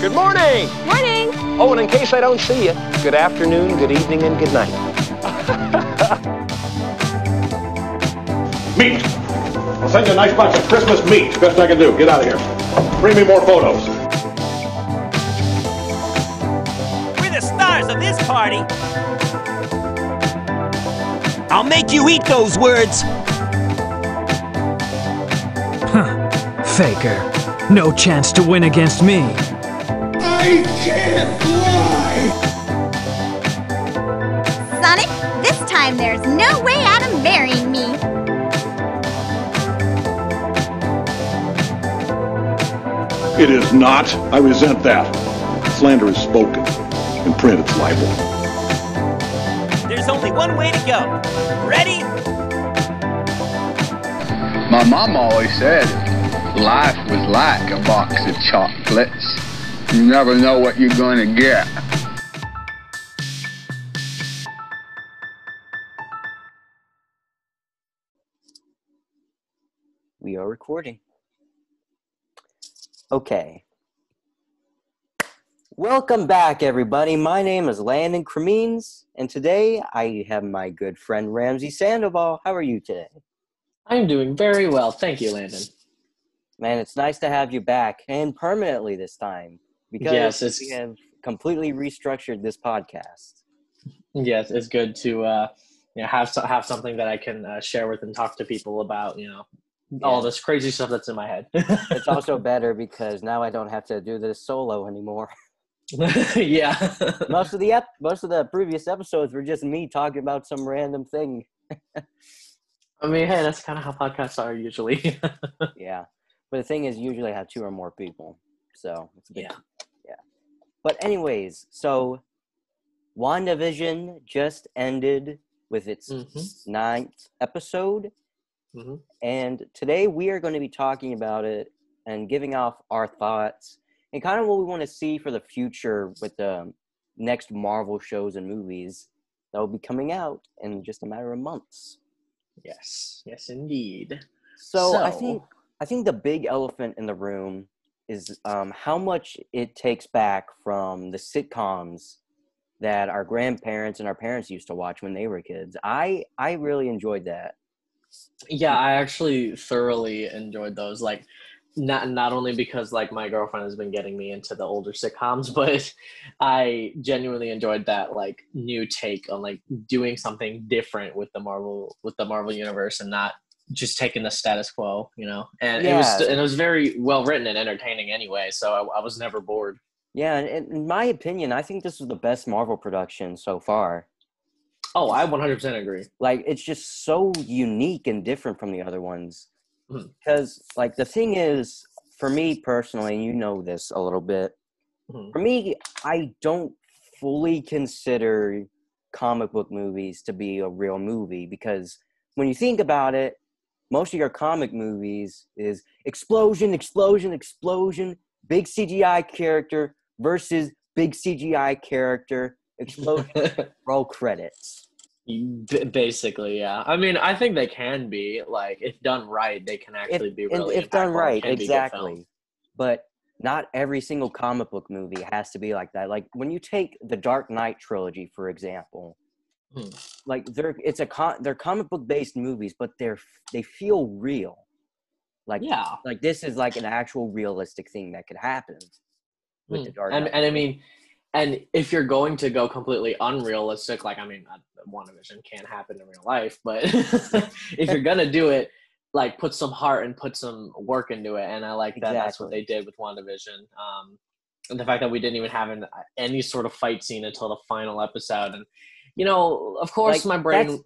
Good morning. Morning. Oh, and in case I don't see you, good afternoon, good evening, and good night. Meat. I'll send you a nice box of Christmas meat. Best I can do. Get out of here. Bring me more photos. We're the stars of this party. I'll make you eat those words. Huh. Faker. No chance to win against me. I can't lie. Sonic, this time there's no way out of marrying me. It is not. I resent that. Slander is spoken. In print, it's libel. There's only one way to go. Ready? My mom always said life was like a box of chocolates. You never know what you're going to get. We are recording. Okay. Welcome back, everybody. My name is Landon Cremines, and today I have my good friend Ramsey Sandoval. How are you today? I'm doing very well. Thank you, Landon. Man, it's nice to have you back, and permanently this time, because Yes, it's- we have completely restructured this podcast. Yes, it's good to uh, you know have have something that I can uh, share with and talk to people about. You know, all this crazy stuff that's in my head. It's also better because now I don't have to do this solo anymore. yeah. Most of the ep- most of the previous episodes were just me talking about some random thing. I mean, hey, that's kind of how podcasts are usually. Yeah. But the thing is, usually I have two or more people. So it's a bit, Yeah. But, anyways, so WandaVision just ended with its Mhm. ninth episode. Mhm. And today we are going to be talking about it and giving off our thoughts and kind of what we want to see for the future with the next Marvel shows and movies that will be coming out in just a matter of months. yes. Yes, indeed. So, I think I think the big elephant in the room is um, how much it takes back from the sitcoms that our grandparents and our parents used to watch when they were kids. I I really enjoyed that. Yeah, I actually thoroughly enjoyed those. Like, not not only because like my girlfriend has been getting me into the older sitcoms, but I genuinely enjoyed that like new take on like doing something different with the Marvel with the Marvel universe and not just taking the status quo, you know. And it was and it was very well written and entertaining anyway, so I, I was never bored. Yeah, and in my opinion, I think this is the best Marvel production so far. Oh, I 100% agree. Like it's just so unique and different from the other ones. Mhm. Because like the thing is, for me personally, and you know this a little bit. Mhm. For me, I don't fully consider comic book movies to be a real movie because when you think about it, most of your comic movies is explosion, explosion, explosion, big CGI character versus big CGI character, explosion, roll credits. Basically, yeah. I mean, I think they can be like if done right, they can actually be really if done right, can be good films. exactly. But not every single comic book movie has to be like that. Like when you take the Dark Knight trilogy, for example, Hmm. like they're it's a con- they're comic book based movies, but they're they feel real. Like Yeah. like this is like an actual realistic thing that could happen with the Hmm. Dark and Knight. and I mean, and if you're going to go completely unrealistic, like I mean, uh, WandaVision can't happen in real life, but if you're gonna do it, like put some heart and put some work into it, and I like that. That's what they did with WandaVision. Um, and the fact that we didn't even have an, any sort of fight scene until the final episode, and you know, of course, Like, my brain.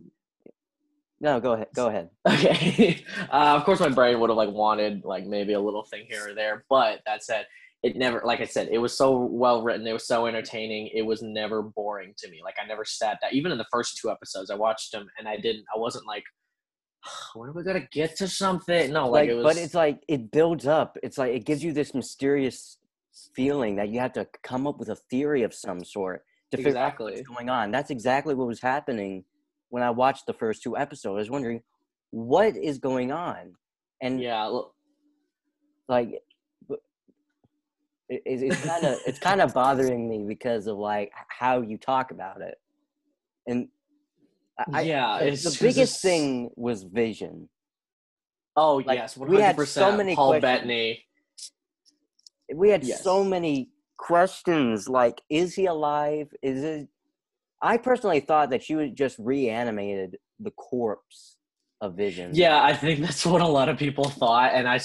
no, go ahead. Go ahead. Okay. Uh, of course, my brain would have like wanted like maybe a little thing here or there, but that said, it never. Like I said, it was so well written. It was so entertaining. It was never boring to me. Like I never sat that. Even in the first two episodes, I watched them and I didn't. I wasn't like, when are we gonna get to something? No, like, like, it was. but it's like it builds up. It's like it gives you this mysterious feeling that you have to come up with a theory of some sort to figure out exactly. what's going on. That's exactly what was happening when I watched the first two episodes. I was wondering what is going on, and Yeah. look, like, it, it- it's kind of it's kind of bothering me because of like how you talk about it, and I, I- Yeah, the- it's the biggest thing was Vision. Oh Like, yes, one we hundred had so percent. many Paul questions. Bettany. We had Yes. so many questions like, is he alive? Is it? I personally thought that she was just reanimated the corpse of Vision. Yeah, I think that's what a lot of people thought, and i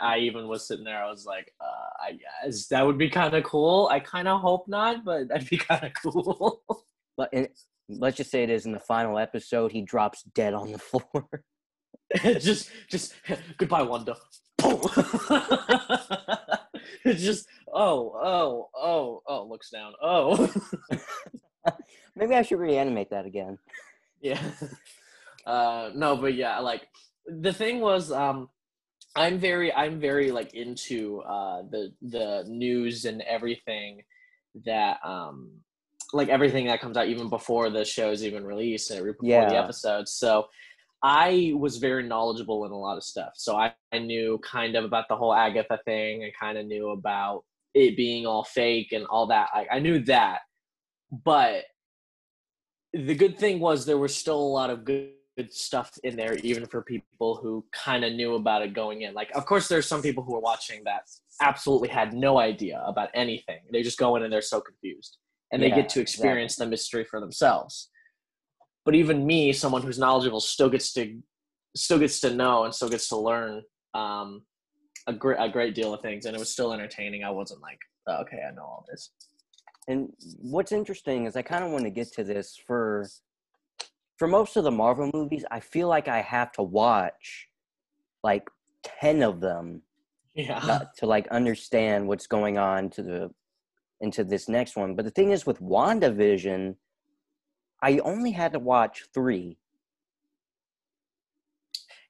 i even was sitting there. I was like, uh, I guess that would be kind of cool. I kind of hope not, but that'd be kind of cool. but let's just say it is in the final episode, he drops dead on the floor. just, just goodbye, Wanda. it's just, oh, oh, oh, oh, looks down. Oh, Maybe I should reanimate that again. yeah. Uh, no, but yeah, like the thing was, um, I'm very, I'm very like into uh the the news and everything that um like everything that comes out even before the show's even released and before the Yeah. episodes. So I was very knowledgeable in a lot of stuff. So I, I knew kind of about the whole Agatha thing. I kind of knew about it being all fake and all that. I, I knew that. But the good thing was there was still a lot of good, good stuff in there, even for people who kind of knew about it going in. Like, of course, there's some people who are watching that absolutely had no idea about anything. They just go in and they're so confused. And they Yeah, get to experience the mystery for themselves but even me someone who's knowledgeable still gets to still gets to know and still gets to learn um a great a great deal of things and it was still entertaining i wasn't like oh, okay i know all this And what's interesting is I kind of want to get to this for for most of the Marvel movies. I feel like I have to watch like ten of them yeah uh, to like understand what's going on to the into this next one. But the thing is with WandaVision, I only had to watch three.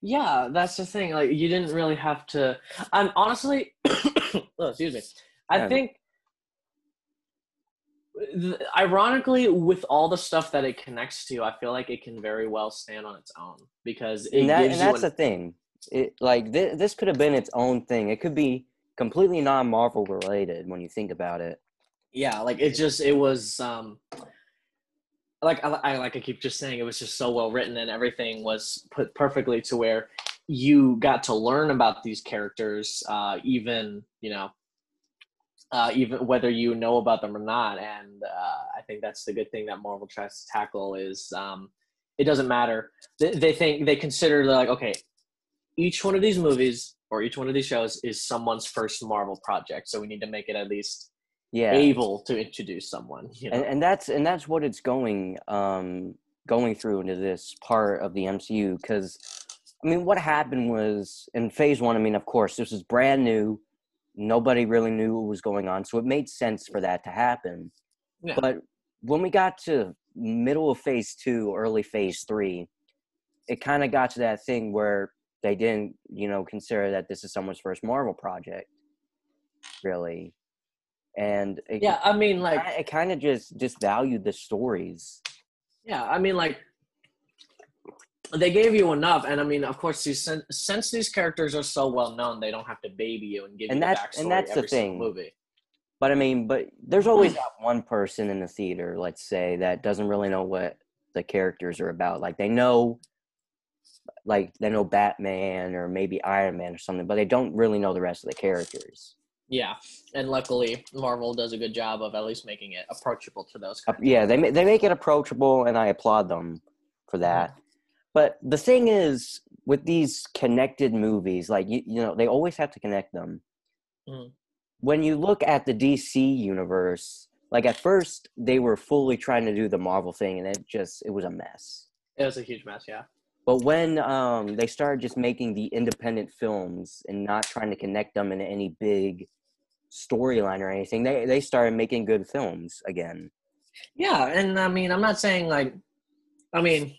yeah that's the thing like you didn't really have to and honestly oh, excuse me i Yeah. think th- ironically with all the stuff that it connects to i feel like it can very well stand on its own because it and that and that's an- the thing. It like th- this could have been its own thing. It could be completely non-Marvel related when you think about it. yeah like it just it was um like I, I like i keep just saying it was just so well written and everything was put perfectly to where you got to learn about these characters uh even you know uh even whether you know about them or not. And uh i think that's the good thing that marvel tries to tackle is um it doesn't matter. They, they think they consider like okay each one of these movies or each one of these shows is someone's first marvel project. So we need to make it at least Yeah. able to introduce someone. You know? and, and that's and that's what it's going um going through into this part of the MCU because I mean what happened was in phase one I mean of course this was brand new nobody really knew what was going on so it made sense for that to happen Yeah. but when we got to middle of phase two early phase three it kind of got to that thing where they didn't you know consider that this is someone's first Marvel project really and it, yeah, I mean, like, I, I kind of just disvalued the stories. yeah, I mean, like, they gave you enough, and I mean, of course, these since, these characters are so well known, they don't have to baby you and give And you that's- the backstory and that's the every single thing. movie. But I mean, but there's always hmm. that one person in the theater, let's say, that doesn't really know what the characters are about. Like they know, like they know Batman or maybe Iron Man or something, but they don't really know the rest of the characters. Yeah, and luckily, Marvel does a good job of at least making it approachable to those. Uh, yeah, they they make it approachable, and I applaud them for that. But the thing is, with these connected movies, like you, you know, they always have to connect them. Mhm. When you look at the DC universe, like at first they were fully trying to do the Marvel thing, and it just it was a mess. It was a huge mess. Yeah. But when um, they started just making the independent films and not trying to connect them in any big storyline or anything, they they started making good films again. Yeah, and I mean, I'm not saying like, I mean,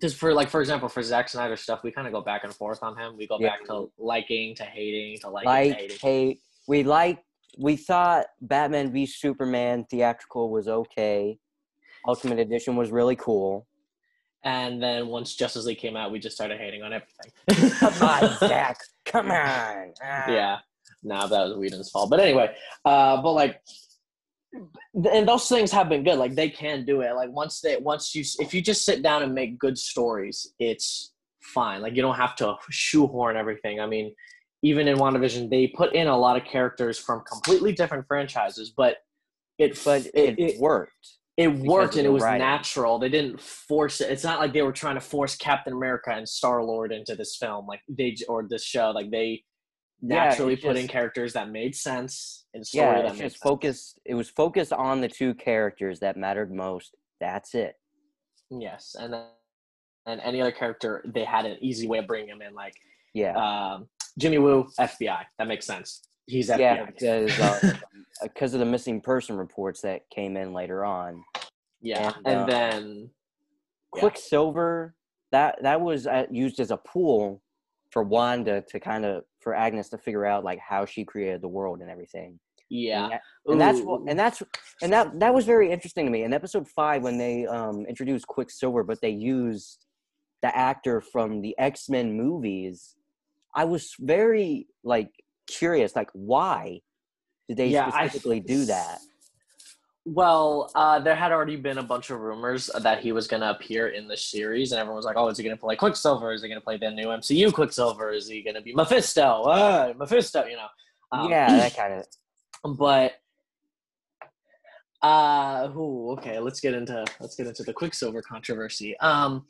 just for like, for example, for Zack Snyder stuff, we kind of go back and forth on him. We go Yeah. back to liking to hating to liking like to hating. hate. We like we thought Batman v Superman theatrical was okay. Ultimate Edition was really cool. And then once Justice League came out, we just started hating on everything. Come on, Zach. Come on. Ah. yeah. Nah, that was Whedon's fault. But anyway, uh, but like, and those things have been good. Like they can do it. Like once they, once you, if you just sit down and make good stories, it's fine. Like you don't have to shoehorn everything. I mean, even in WandaVision, they put in a lot of characters from completely different franchises, but it, but it, it, worked. it worked and it was writing. natural. They didn't force it. It's not like they were trying to force Captain America and Star Lord into this film, like they or this show. Like they naturally it put in characters that made sense in story Yeah, that just focused. It was focused on the two characters that mattered most. That's it. Yes, and then and any other character, they had an easy way of bringing him in. Like Yeah, um, Jimmy Woo, FBI. That makes sense. He's FBI. yeah, because uh, because of the missing person reports that came in later on. yeah, and, and uh, then Yeah. Quicksilver that that was uh, used as a pool for Wanda to kind of for Agnes to figure out like how she created the world and everything. yeah, and, that- and that's what and that's and that that was very interesting to me in episode five when they um introduced Quicksilver, but they used the actor from the X Men movies. I was very like curious, like why did they Yeah, I- specifically do that? Well, uh, there had already been a bunch of rumors that he was going to appear in the series, and everyone was like, "Oh, is he going to play Quicksilver? Is he going to play the new MCU Quicksilver? Is he going to be Mephisto? Ah, Mephisto, you know." Um, yeah, that kind of but uh ooh, okay let's get into let's get into the quicksilver controversy um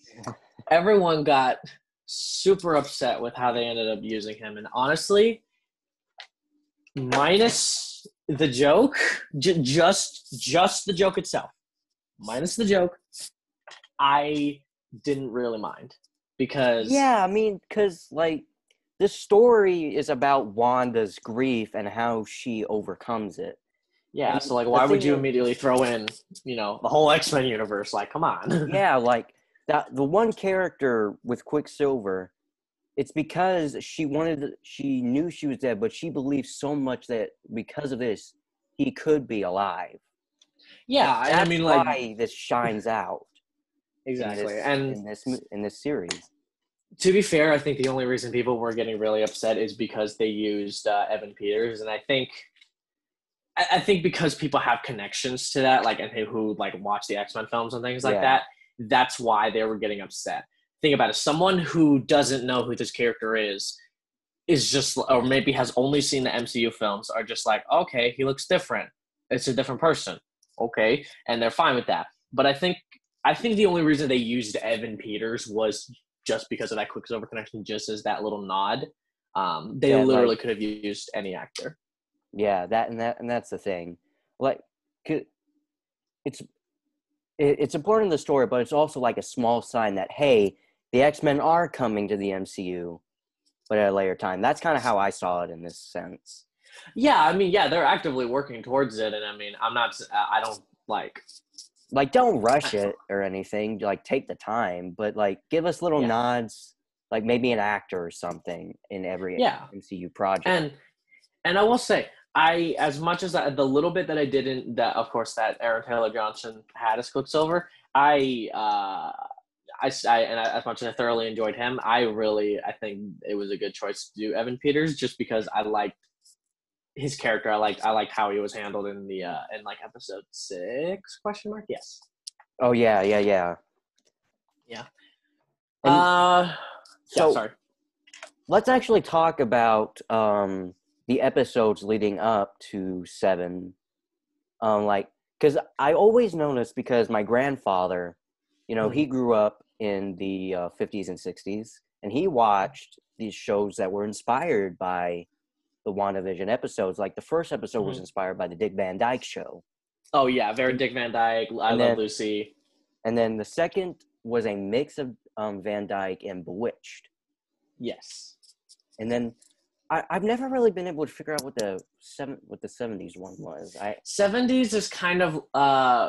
everyone got super upset with how they ended up using him and honestly minus the joke j- just just the joke itself. Minus the joke i didn't really mind because Yeah, I mean, because like this story is about Wanda's grief and how she overcomes it. yeah And so like why would you is- immediately throw in you know the whole x-men universe? Like come on. Yeah, like that the one character with Quicksilver, it's because she wanted she knew she was dead, but she believed so much that because of this, he could be alive. yeah and i mean like why this shines out in exactly this, and in this in this series. to be fair, I think the only reason people were getting really upset is because they used uh, Evan Peters, and I think, I, I think because people have connections to that, like and who, who like watch the X Men films and things like Yeah. that. That's why they were getting upset. Think about it: someone who doesn't know who this character is is just, or maybe has only seen the MCU films, are just like, okay, he looks different. It's a different person, okay, and they're fine with that. But I think, I think the only reason they used Evan Peters was just because of that Quicksilver connection, just as that little nod. Um, they Yeah, like- literally could have used any actor. Yeah, that and that and that's the thing. like it's it's important in the story, but it's also like a small sign that hey, the X Men are coming to the MCU, but at a later time. That's kind of how I saw it in this sense. Yeah, I mean, yeah, they're actively working towards it, and I mean, I'm not, I don't like, Like, don't rush it or anything. Like, take the time, but like, give us little Yeah. nods, like maybe an actor or something in every Yeah. MCU project. and and I will say, I as much as I, the little bit that I didn't, that of course that Aaron Taylor Johnson had as Quicksilver, I, uh, I, I- and I, as much as I thoroughly enjoyed him, I really, I think it was a good choice to do Evan Peters, just because I liked his character. I liked, I liked how he was handled in the, uh, in like episode six question mark. Yes. oh yeah, yeah, yeah. And uh, so yeah, sorry. let's actually talk about um the episodes leading up to seven um like because i always noticed because my grandfather you know he grew up in the uh, 50s and 60s and he watched these shows that were inspired by the WandaVision episodes like the first episode was Mhm. inspired by the dick van dyke show Oh yeah, very Dick Van Dyke. I And love then- Lucy. and then the second was a mix of um, van dyke and bewitched Yes. and then I, I've never really been able to figure out what the seven what the seventies one was. I 70s is kind of uh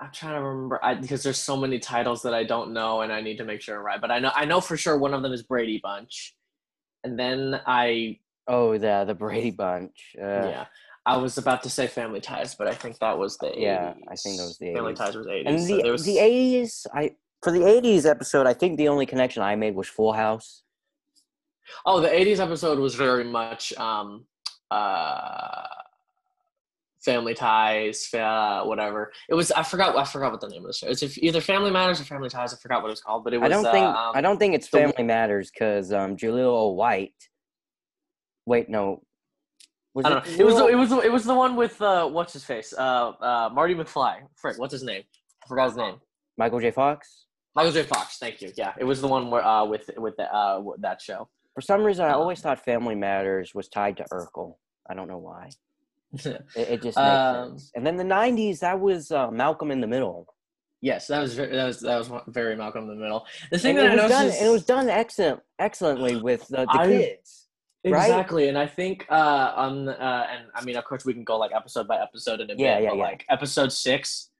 I'm trying to remember I, because there's so many titles that I don't know and I need to make sure I'm right. But I know I know for sure one of them is Brady Bunch. And then I oh the the Brady Bunch. Uh, yeah. I was about to say Family Ties, but I think that was the 80s. Yeah, I think that was the Family Ties was 80s. and the there was, the eighties. I for the eighties episode, I think the only connection I made was Full House. Oh, the '80s episode was very much um, uh, Family Ties, uh, whatever. It was. I forgot. I forgot what the name of the show. It's either Family Matters or Family Ties. I forgot what it was called, but it was. I don't think uh, um, I don't think it's the- Family Matters because um, Jaleel White. Wait, no. Was I don't know. It was. The, it was. The, it was the one with uh, what's his face? Uh, uh, Marty McFly. Frick, what's his name? I forgot his name. Michael J. Fox. Michael J. Fox. Thank you. Yeah, it was the one where uh, with with the, uh, that show. For some reason, I always thought Family Matters was tied to Urkel. I don't know why. It, it just makes Um, sense. And then the '90s, that was uh, Malcolm in the Middle. yes, that was very, that was that was very Malcolm in the Middle. The thing And that I it was done. is, It was done excellent, excellently with the, the I- kids. right? Exactly, and I think uh, on uh, and I mean, of course, we can go like episode by episode in a Yeah, bit. yeah, but, yeah. Like episode six,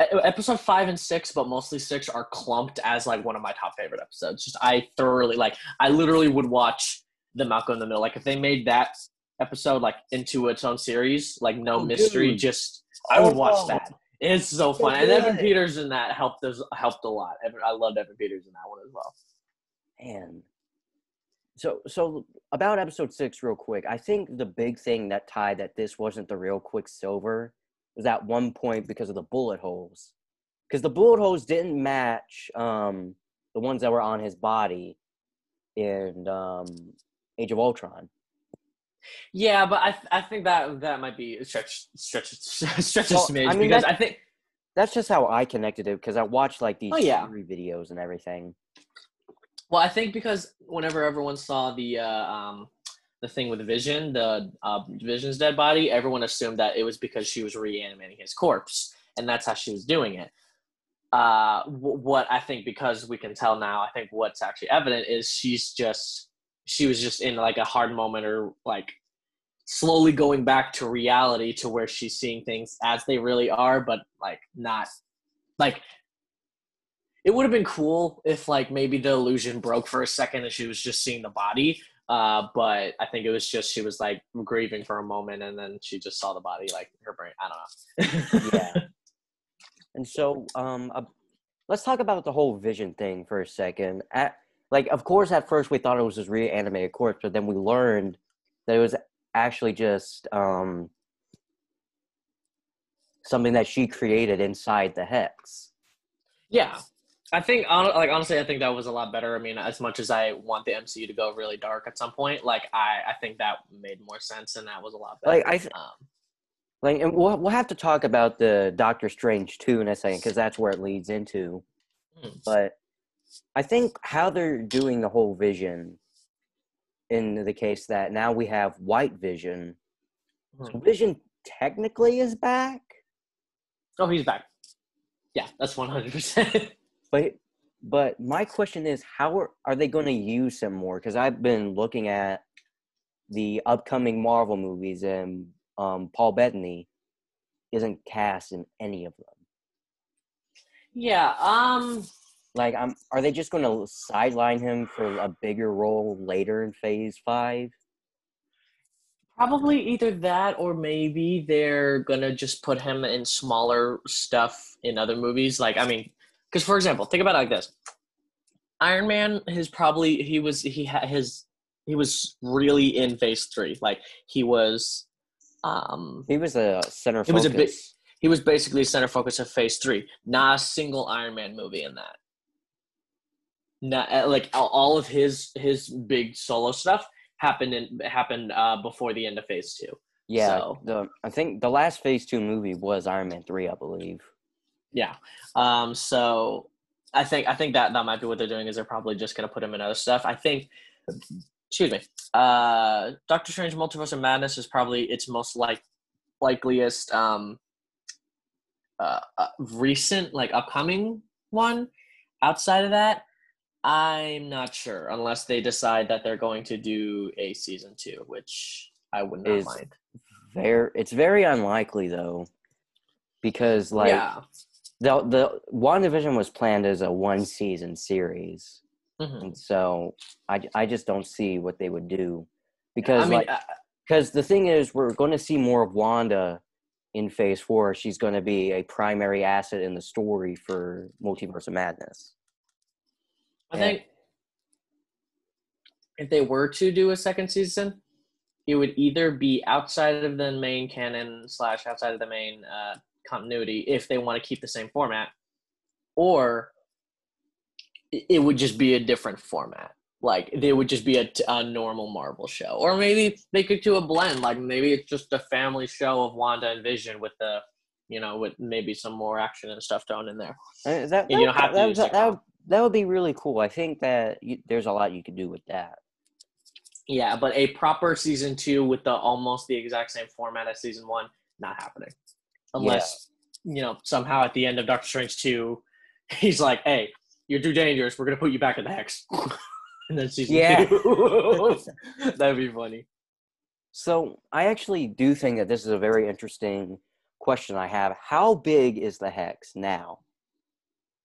episode five and six, but mostly six are clumped as like one of my top favorite episodes. Just I thoroughly like. I literally would watch the Malcolm in the Middle. Like if they made that episode like into its own series, like no Oh, mystery, dude. just I would watch that. It's so So fun, and Evan. Peters in that helped us helped a lot. Evan, I loved Evan Peters in that one as well. And so, so about episode six, real quick. I think the big thing that tied that this wasn't the real Quicksilver was at one point because of the bullet holes, because the bullet holes didn't match um, the ones that were on his body in um, Age of Ultron. Yeah, but I th- I think that that might be a stretch stretch stretch a Well, smidge I mean, because I think That's just how I connected it because I watched like these Oh, yeah. videos and everything. well I think because whenever everyone saw the uh, um the thing with Vision, the uh, Vision's dead body, everyone assumed that it was because she was reanimating his corpse, and that's how she was doing it. Uh, w- what I think because we can tell now, I think what's actually evident is she's just she was just in like a hard moment or like slowly going back to reality to where she's seeing things as they really are, but like not like it would have been cool if like maybe the illusion broke for a second and she was just seeing the body. Uh, but I think it was just she was like grieving for a moment and then she just saw the body like her brain. I don't know. Yeah. And so, um, uh, let's talk about the whole vision thing for a second. At, like, of course, at first we thought it was just reanimated corpse, but then we learned that it was actually just um, something that she created inside the hex. Yeah, I think like honestly, I think that was a lot better. I mean, as much as I want the MCU to go really dark at some point, like I I think that made more sense and that was a lot better. Like, I th- um, like, and we'll we'll have to talk about the Doctor Strange too in a second because that's where it leads into. Hmm. But I think how they're doing the whole vision in the case that now we have white vision. So Hmm. vision technically is back, oh, he's back. Yeah, that's one hundred percent. but but my question is how are, are they going to use him more? Because I've been looking at the upcoming Marvel movies and um, Paul Bettany isn't cast in any of them. Yeah. Um. Like, I'm, are they just going to sideline him for a bigger role later in Phase Five? Probably either that or maybe they're gonna just put him in smaller stuff in other movies. Like, I mean, because for example, think about it like this: Iron Man, his probably he was he had his he was really in Phase Three. Like he was, um, He was a center. He was a bit- he was basically center focus of Phase Three. Not a single Iron Man movie in that. Not uh, like all- all of his his big solo stuff happened in happened uh, before the end of Phase Two. Yeah, so- the I think the last Phase Two movie was Iron Man Three, I believe. Yeah. Um, so I think I think that that might be what they're doing is they're probably just gonna put him in other stuff. I think excuse me. Uh Doctor Strange Multiverse of Madness is probably its most like likeliest um uh, uh recent like upcoming one. Outside of that, I'm not sure unless they decide that they're going to do a season two, which I would not Is- mind. Very, it's very unlikely though, because like yeah. the the WandaVision was planned as a one season series, Mhm. and so I I just don't see what they would do, because I mean, like uh, because the thing is we're going to see more of Wanda in Phase Four. She's going to be a primary asset in the story for Multiverse of Madness. I Yeah. think if they were to do a second season, it would either be outside of the main canon slash outside of the main uh, continuity if they want to keep the same format, or it would just be a different format. Like they would just be a normal Marvel show, or maybe they could do a blend. Like maybe it's just a family show of Wanda and Vision with the, you know, with maybe some more action and stuff thrown in there. Uh, that, you that- have to that, that, that, that would be really cool. I think that you, there's a lot you could do with that. Yeah, but a proper season two with the almost the exact same format as season one, not happening. Unless you know somehow at the end of Doctor Strange two, he's like, "Hey, you're too dangerous. We're gonna put you back in the hex." and then season Yeah. two, that'd be funny. So I actually do think that this is a very interesting question I have. How big is the hex now?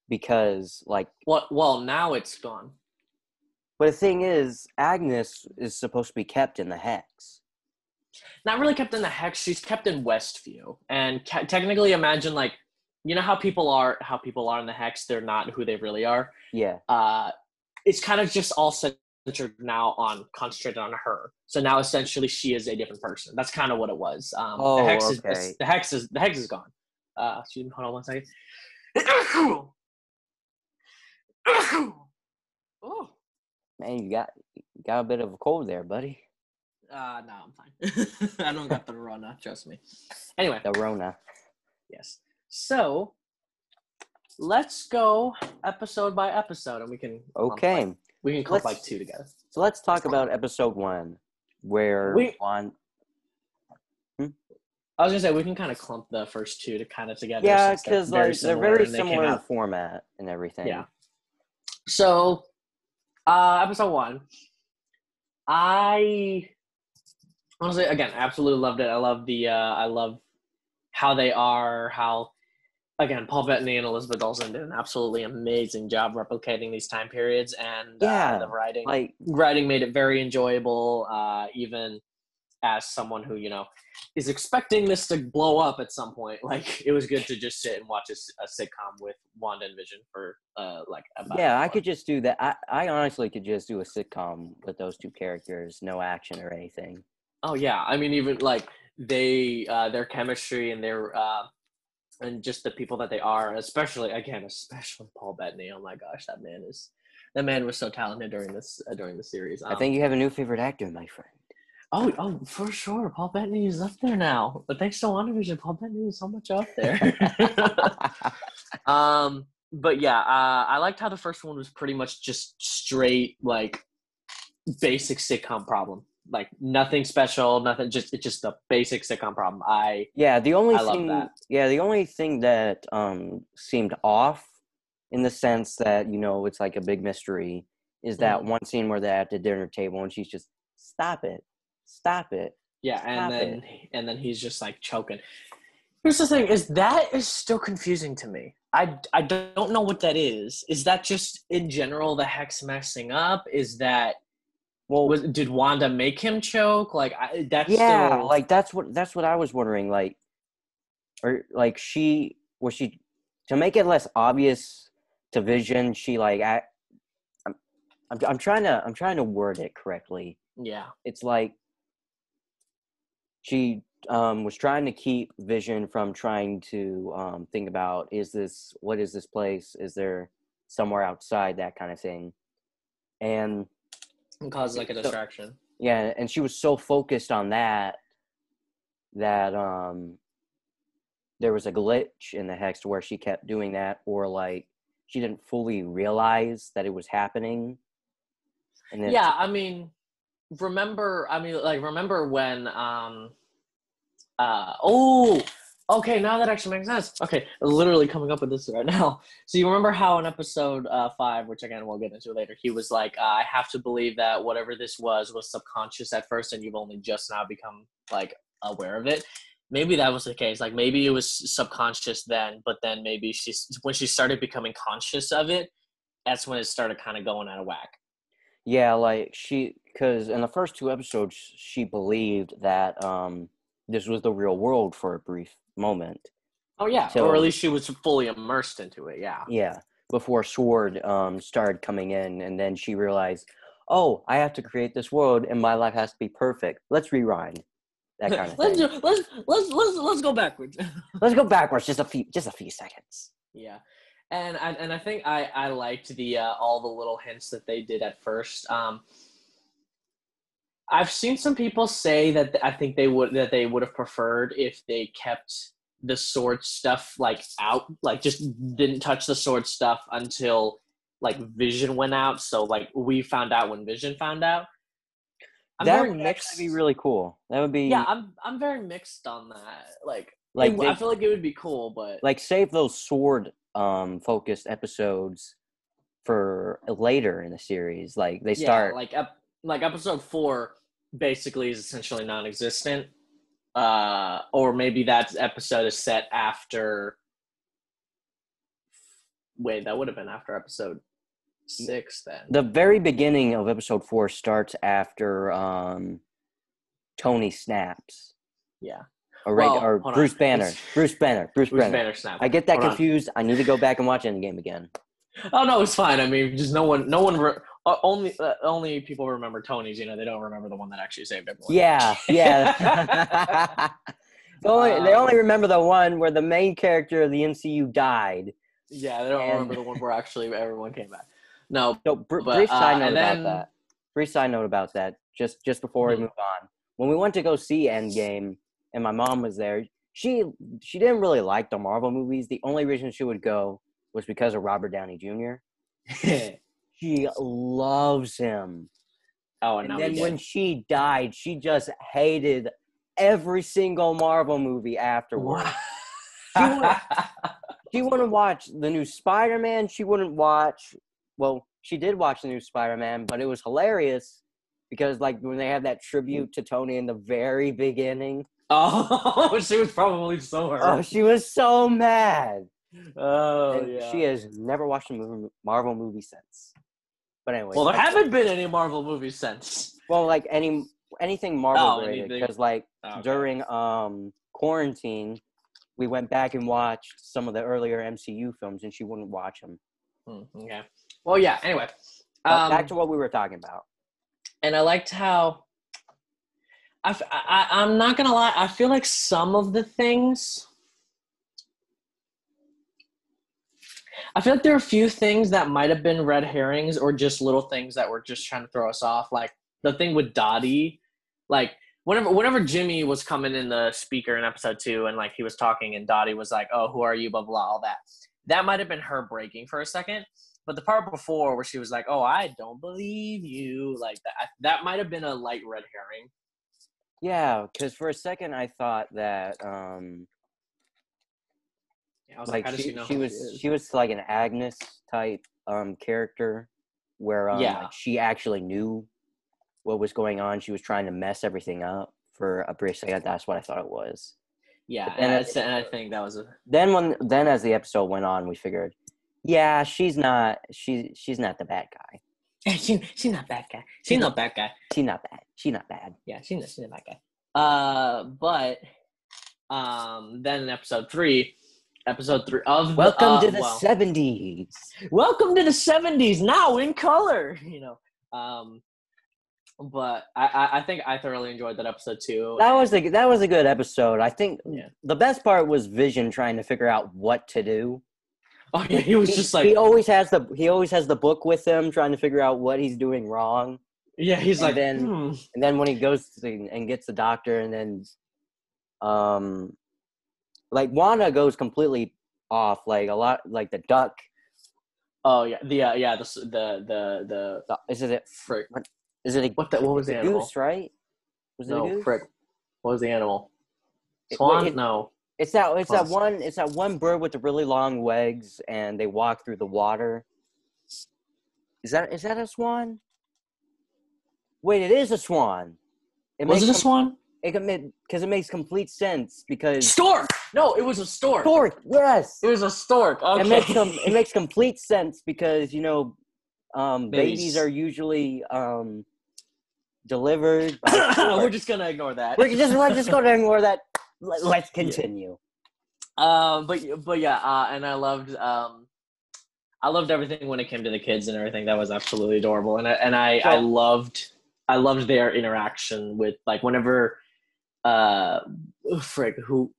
Because like Well, well, now it's gone. but the thing is Agnes is supposed to be kept in the hex. Not really kept in the hex. She's kept in Westview, and ca- technically, imagine like you know how people are how people are in the hex. They're not who they really are. Yeah. uh, it's kind of just all centered now on concentrated on her. So now essentially she is a different person. That's kind of what it was. Um, Oh, the hex is the hex is the hex is gone. Uh, excuse me, hold on one second. oh, Man, you got you got a bit of a cold there, buddy. uh, no, I'm fine. I don't got the Rona. Trust me. Anyway, The Rona. yes. So let's go episode by episode, and we can Okay. like- we can clump like two together. So let's talk about episode one, where We- Wanda I was gonna say we can kind of clump the first two to kind of together. Yeah, they're because like they're very and they came similar in out- format and everything. Yeah. So, uh, episode one, I honestly, again, absolutely loved it. I love the, uh, I love how they are, how again, Paul Bettany and Elizabeth Olsen did an absolutely amazing job replicating these time periods, and Yeah, uh, the writing, Like writing made it very enjoyable. Uh, even as someone who you know is expecting this to blow up at some point, like it was good to just sit and watch a sitcom with Wanda and Vision for uh, like about yeah, I could just do that. I, I honestly could just do a sitcom with those two characters, no action or anything. Oh yeah, I mean even like they uh, their chemistry and their uh, and just the people that they are, especially again, especially Paul Bettany. Oh my gosh, that man is that man was so talented during this uh, during the series. I Um, think you have a new favorite actor, my friend. Oh, oh, for sure. Paul Bettany is up there now. But thanks to WandaVision, Paul Bettany is so much up there. um, but yeah, uh, I liked how the first one was pretty much just straight like basic sitcom problem. Like nothing special, nothing. Just it's just a basic sitcom problem. I yeah, the only I love thing that. yeah, the only thing that um seemed off in the sense that, you know, it's like a big mystery is that Mm-hmm. one scene where they're at the dinner table and she's just stop it. Stop it. yeah, and Stop then and then he's just like choking. Here's the thing: is that is still confusing to me. I I don't know what that is. Is that just in general the hex messing up? Is that Well, was did Wanda make him choke? Like I, that's yeah still, like that's what that's what i was wondering like or like she was she to make it less obvious to vision she like I, I'm, I'm i'm trying to i'm trying to word it correctly yeah it's like she um was trying to keep vision from trying to um think about is this what is this place? Is there somewhere outside that kind of thing? And and cause like a So- distraction. yeah and she was so focused on that that um there was a glitch in the hex to where she kept doing that or like she didn't fully realize that it was happening. And then Yeah, I mean, remember? I mean, like remember when? um uh Oh, okay. Now that actually makes sense. Okay, literally coming up with this right now. So you remember how in episode uh, five, which again we'll get into later, he was like, "I have to believe that whatever this was was subconscious at first, and you've only just now become like aware of it." Maybe that was the case. Like maybe it was subconscious then, but then maybe she's when she started becoming conscious of it, that's when it started kind of going out of whack. yeah like she because in the first two episodes she believed that um this was the real world for a brief moment Oh yeah, or at least she was fully immersed into it. Yeah, yeah before SWORD um started coming in and then she realized oh, I have to create this world and my life has to be perfect. Let's rewind. That kind of let's thing. do, let's let's let's let's go backwards. Let's go backwards just a few just a few seconds. Yeah, and I, and I think I I liked the uh, all the little hints that they did at first. Um, I've seen some people say that I think they would that they would have preferred if they kept the SWORD stuff like out, like just didn't touch the SWORD stuff until like Vision went out. So like we found out when Vision found out. I'm that would mixed. actually be really cool. That would be yeah, I'm I'm very mixed on that. Like, Like it- they- I feel like it would be cool, but like save those SWORD um focused episodes for later in the series. Like they start Yeah, like ep- like episode four basically is essentially non-existent. Uh, or maybe that episode is set after. Wait, that would have been after episode six then. the very beginning of episode four starts after um Tony snaps. Yeah, Or, right, Well, or hold on. Bruce Banner. Bruce Banner. Bruce, Bruce Banner. Banner snap. I get that Hold on. confused. I need to go back and watch Endgame again. Oh no, it's fine. I mean, just no one, no one, re- only uh, only people remember Tony's. You know, they don't remember the one that actually saved everyone. Yeah, yeah. They only, they Um, only remember the one where the main character of the MCU died. yeah, they don't And- remember the one where actually everyone came back. No, So br- But, brief uh, side note about then- that. Brief side note about that. Just just before Mhm. we move on, when we went to go see Endgame, and my mom was there, she she didn't really like the Marvel movies. The only reason she would go was because of Robert Downey Jr. She loves him. oh, and And now then when she died, she just hated every single Marvel movie afterwards. She wouldn't watch the new Spider Man. She wouldn't watch. Well, she did watch the new Spider Man, but it was hilarious because, like, when they have that tribute to Tony in the very beginning, oh, she was probably so hurt. oh, she was so mad. Oh, And yeah. She has never watched a movie, Marvel movie since. But anyway, well, there haven't been any Marvel movies since. well, like any anything Marvel Oh, related, because like Okay. during um quarantine, we went back and watched some of the earlier MCU films, and she wouldn't watch them. Hmm, okay. Well, yeah. Anyway, um, back to what we were talking about. and I liked how. i i'm not gonna lie. I feel like some of the things. I feel like there are a few things that might have been red herrings or just little things that were just trying to throw us off. Like the thing with Dottie, like whenever whenever Jimmy was coming in the speaker in episode two and like he was talking and Dottie was like, "Oh, who are you?" Blah blah, blah all that. That might have been her breaking for a second. But the part before where she was like, "Oh, I don't believe you," like that, that might have been a light red herring. Yeah, because for a second I thought that um I was like "How does she, she was she was like an Agnes type um character where um Yeah. like, she actually knew what was going on. She was trying to mess everything up for a brief second. That's what I thought it was. yeah, and, and I think that was a Then when then as the episode went on, we figured, yeah, she's not she's she's not the bad guy. she, she's not bad guy. She's not bad guy. She's not bad. She's not bad. Yeah, she's not, she's not bad guy. Uh, but um, then in episode three, episode three of the, Welcome uh, to the well, seventies. welcome to the 70s now in color you know um but I, I i think i thoroughly enjoyed that episode too That was a that was a good episode. I think Yeah. the best part was Vision trying to figure out what to do. oh yeah he was He- just like he always has the he always has the book with him, trying to figure out what he's doing wrong. yeah he's and like then- hmm. And then when he goes to and gets the doctor, and then um, like Wanda goes completely off. Like a lot, like the duck. oh yeah the uh, yeah the the the the The, is it frick is it a what the what was the animal goose? Right? Was it no frick what was the animal swan it- no It's that it's that one it's that one bird with the really long legs and they walk through the water. Is that is that a swan? Wait, it is a swan. It was it a com- swan It because it makes complete sense because stork no it was a stork stork. Yes, it was a stork okay. it makes com- it makes complete sense because you know, um, babies. Babies. are usually um, delivered. By we're just gonna ignore that we're just we're just gonna ignore that. Let- Let's continue. Um, but but yeah, uh, and I loved um, I loved everything when it came to the kids and everything. That was absolutely adorable, and I, and I I loved I loved their interaction with like whenever uh frick who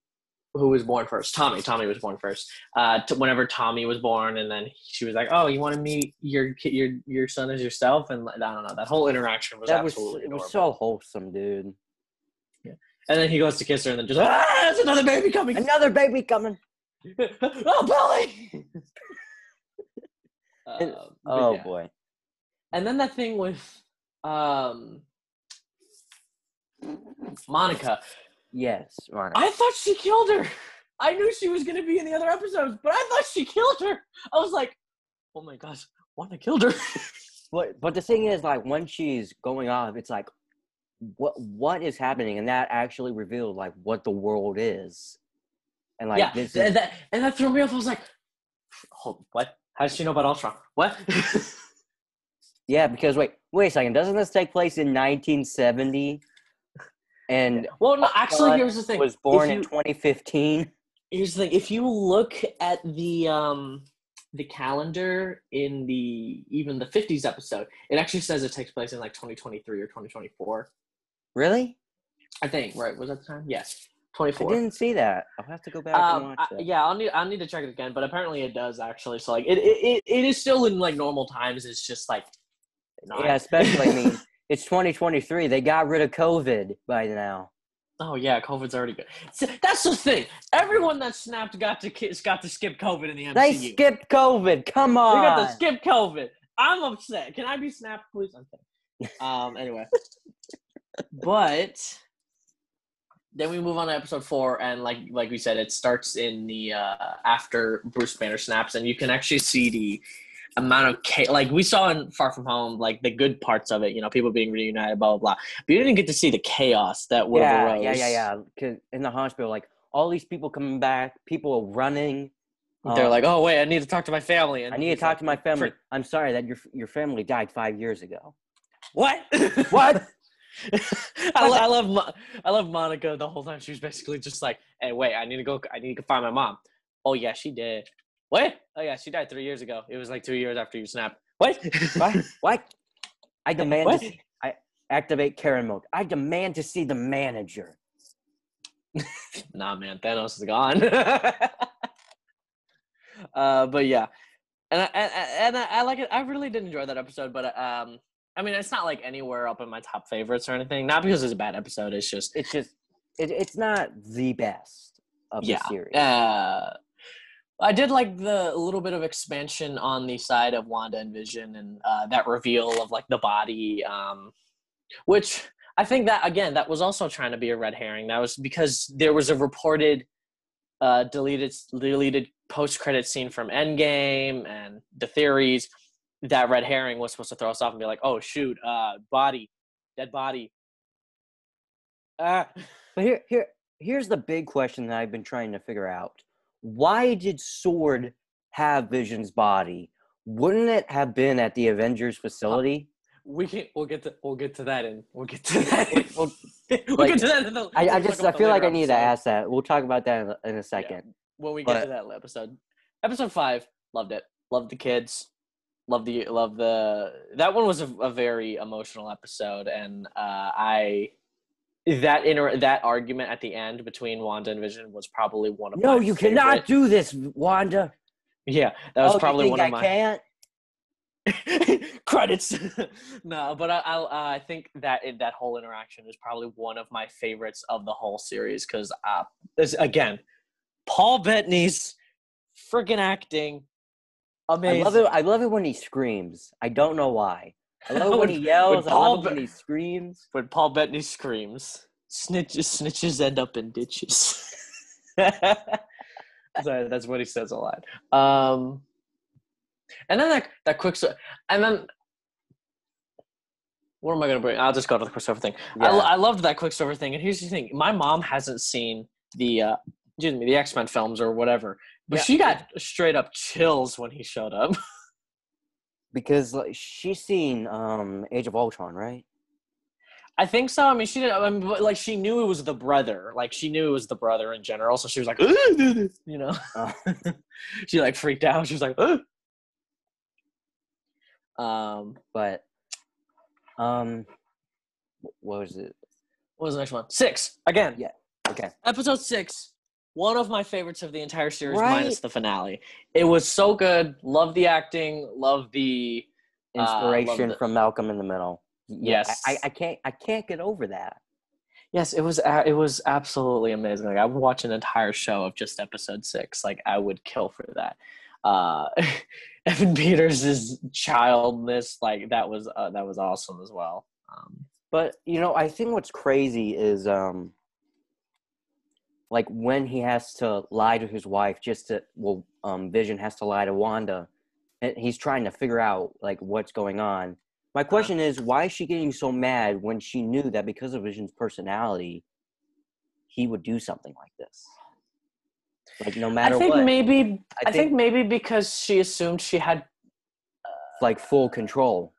who was born first tommy tommy was born first uh t- whenever tommy was born and then she was like oh you want to meet your your your son as yourself and i don't know that whole interaction was that was absolutely it was so wholesome, dude. Yeah. and then he goes to kiss her and then just ah there's another baby coming Another baby coming. oh billy Uh, Oh yeah. boy. and then that thing with um monica Yes. I thought she killed her. I knew she was going to be in the other episodes, but I thought she killed her. I was like, oh my gosh, Wanda killed her. But but the thing is, like, when she's going off, it's like, what what is happening, and that actually revealed like what the world is, and like yeah, this and that, and that threw me off. I was like, hold, what? How does she know about Ultron? What? yeah. Because wait, wait a second, doesn't this take place in 1970? And well, no, actually, here's the thing. was born If in 2015. here's the thing if you look at the um the calendar in the even the 50s episode it actually says it takes place in like 2023 or 2024 Really? i think right was that the time yes 24. I didn't see that. I'll have to go back and um, watch I- yeah i'll need i'll need to check it again but apparently it does actually so like it it, it, it is still in like normal times it's just like not- Yeah, especially I mean, it's 2023. They got rid of COVID by now. oh yeah covid's already good that's the thing everyone that snapped got to got to skip covid in the mcu They skipped COVID. Come on. got to skip COVID. I'm upset. Can I be snapped, please? I'm kidding. Um. Anyway, but then we move on to episode four, and like like we said, it starts in the uh, after Bruce Banner snaps, and you can actually see the amount of cha- like we saw in Far From Home, like the good parts of it. You know, people being reunited, blah blah blah. But you didn't get to see the chaos that would yeah, arose. yeah, yeah, yeah. in the hospital, like all these people coming back, people are running. They're um, like, oh wait, I need to talk to my family. And I need to talk like, to my family. "Frick, I'm sorry that your your family died five years ago. What? What? I, lo- I love Mo- I love Monica the whole time. She was basically just like, "Hey, wait, I need to go. I need to find my mom." Oh yeah, she did. What? Oh yeah, she died three years ago. It was like two years after you snapped. What? What? what? I demand What? to see, I activate Karen mode. I demand to see the manager. nah, man, Thanos is gone. uh, but yeah, and I, and, and I, I like it. I really did enjoy that episode, but um, I mean, it's not like anywhere up in my top favorites or anything. Not because it's a bad episode. It's just It's just, it, it's not the best of yeah. the series. Uh, I did like the little bit of expansion on the side of Wanda and Vision and uh, that reveal of like the body, um, which I think that again that was also trying to be a red herring. That was because there was a reported uh, deleted deleted post credit scene from Endgame and the theories that red herring was supposed to throw us off and be like, oh shoot, uh, body, dead body. Ah. But here, here, here's the big question that I've been trying to figure out: Why did SWORD have Vision's body? Wouldn't it have been at the Avengers facility? We can. We'll get to. We'll get to that in. We'll get to that. In, Well, we'll like, get to that in the. I, we'll I just, I feel like I need to ask that. We'll talk about that in a, in a second. when we get but- to that episode. Episode five, loved it. Loved the kids. Loved the love the. That one was a, a very emotional episode, and uh, I. That inter that argument at the end between Wanda and Vision was probably one of my No, my you cannot do this, Wanda. Yeah, that was oh, you probably think one I of my. can't. credits no but i uh, i think that it, that whole interaction is probably one of my favorites of the whole series because uh this, again paul bettany's freaking acting amazing I love it. I love it when he screams. I don't know why. I love when When- he when yells. I Paul love when he screams. when paul bettany screams snitches snitches end up in ditches that's what he says a lot um and then that that quick so- and then what am I gonna bring? I'll just go to the Quicksilver thing. I, Yeah. lo- I loved that Quicksilver thing, and here's the thing: my mom hasn't seen the, uh, excuse me, the X Men films or whatever, but Yeah. she got straight up chills when he showed up. because like, she's seen um Age of Ultron, right? I think so. I mean, she did. I mean, but, like she knew it was the brother. Like she knew it was the brother in general, so she was like, you know, Uh, she like freaked out. She was like, "Ugh." Um, but um, what was it? what was the next one? Six again. Yeah. Okay. Episode six. One of my favorites of the entire series, Right? minus the finale. It was so good. Love the acting. Love the Uh, love Inspiration the- from Malcolm in the Middle. Yes. I, I, can't I can't get over that. Yes, it was. a- It was absolutely amazing. Like I would watch an entire show of just episode six. Like I would kill for that. Uh, Evan Peters' childness, like that was uh, that was awesome as well. Um, But you know, I think what's crazy is um like when he has to lie to his wife just to well um Vision has to lie to Wanda and he's trying to figure out like what's going on. My question is why is she getting so mad when she knew that because of Vision's personality he would do something like this? Like no matter I think what, maybe. I, I think, think- maybe because she assumed she had. like full control.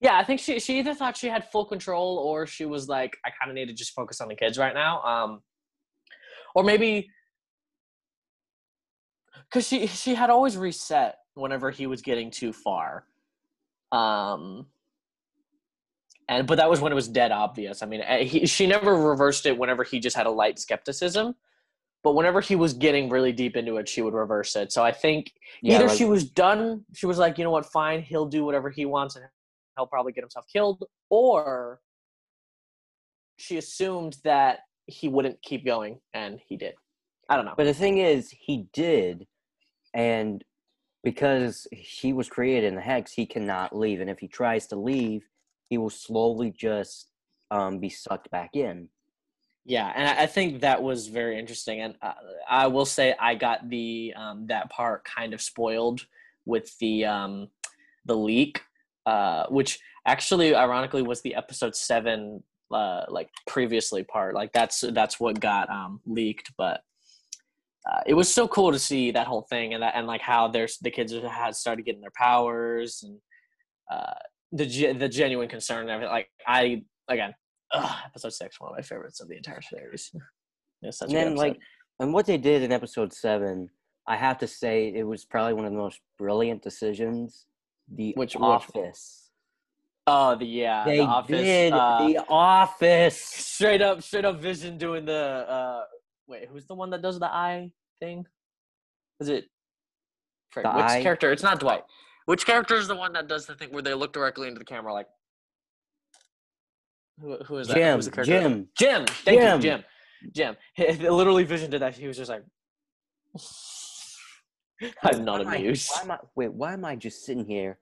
Yeah, I think she she either thought she had full control or she was like, I kind of need to just focus on the kids right now. Um, or maybe because she she had always reset whenever he was getting too far. Um, and but that was when it was dead obvious. I mean, eh, he, she never reversed it whenever he just had a light skepticism. But whenever he was getting really deep into it, she would reverse it. So I think Yeah, either like- she was done, she was like, you know what, fine, he'll do whatever he wants and he'll probably get himself killed, or she assumed that he wouldn't keep going and he did. I don't know. But the thing is, he did, and because he was created in the hex, he cannot leave. And if he tries to leave, he will slowly just um, be sucked back in. Yeah, and I I think that was very interesting. And uh, I will say I got the um, that part kind of spoiled with the um, the leak, uh, which actually ironically was the episode seven uh, like previously part. Like that's that's what got um, leaked, but. Uh, it was so cool to see that whole thing and that and like how there's the kids had started getting their powers and uh, the the genuine concern and everything. Like I again, ugh, episode six, one of my favorites of the entire series. Such And then, like, and what they did in episode seven, I have to say, it was probably one of the most brilliant decisions. The Which- which? Office. Oh the yeah, they the office. did uh, the Office. straight up, straight up Vision doing the. uh Wait, who's the one that does the eye thing? Is it? Frick, which eye? character? It's not Dwight. Which character is the one that does the thing where they look directly into the camera, like? Who, who is that? Jim. Who's the character? Jim. Jim. Thank Jim. you, Jim. Jim. He- Literally, Vision did that. He was just like. I'm not Why am I- amused. why am I, wait, why am I just sitting here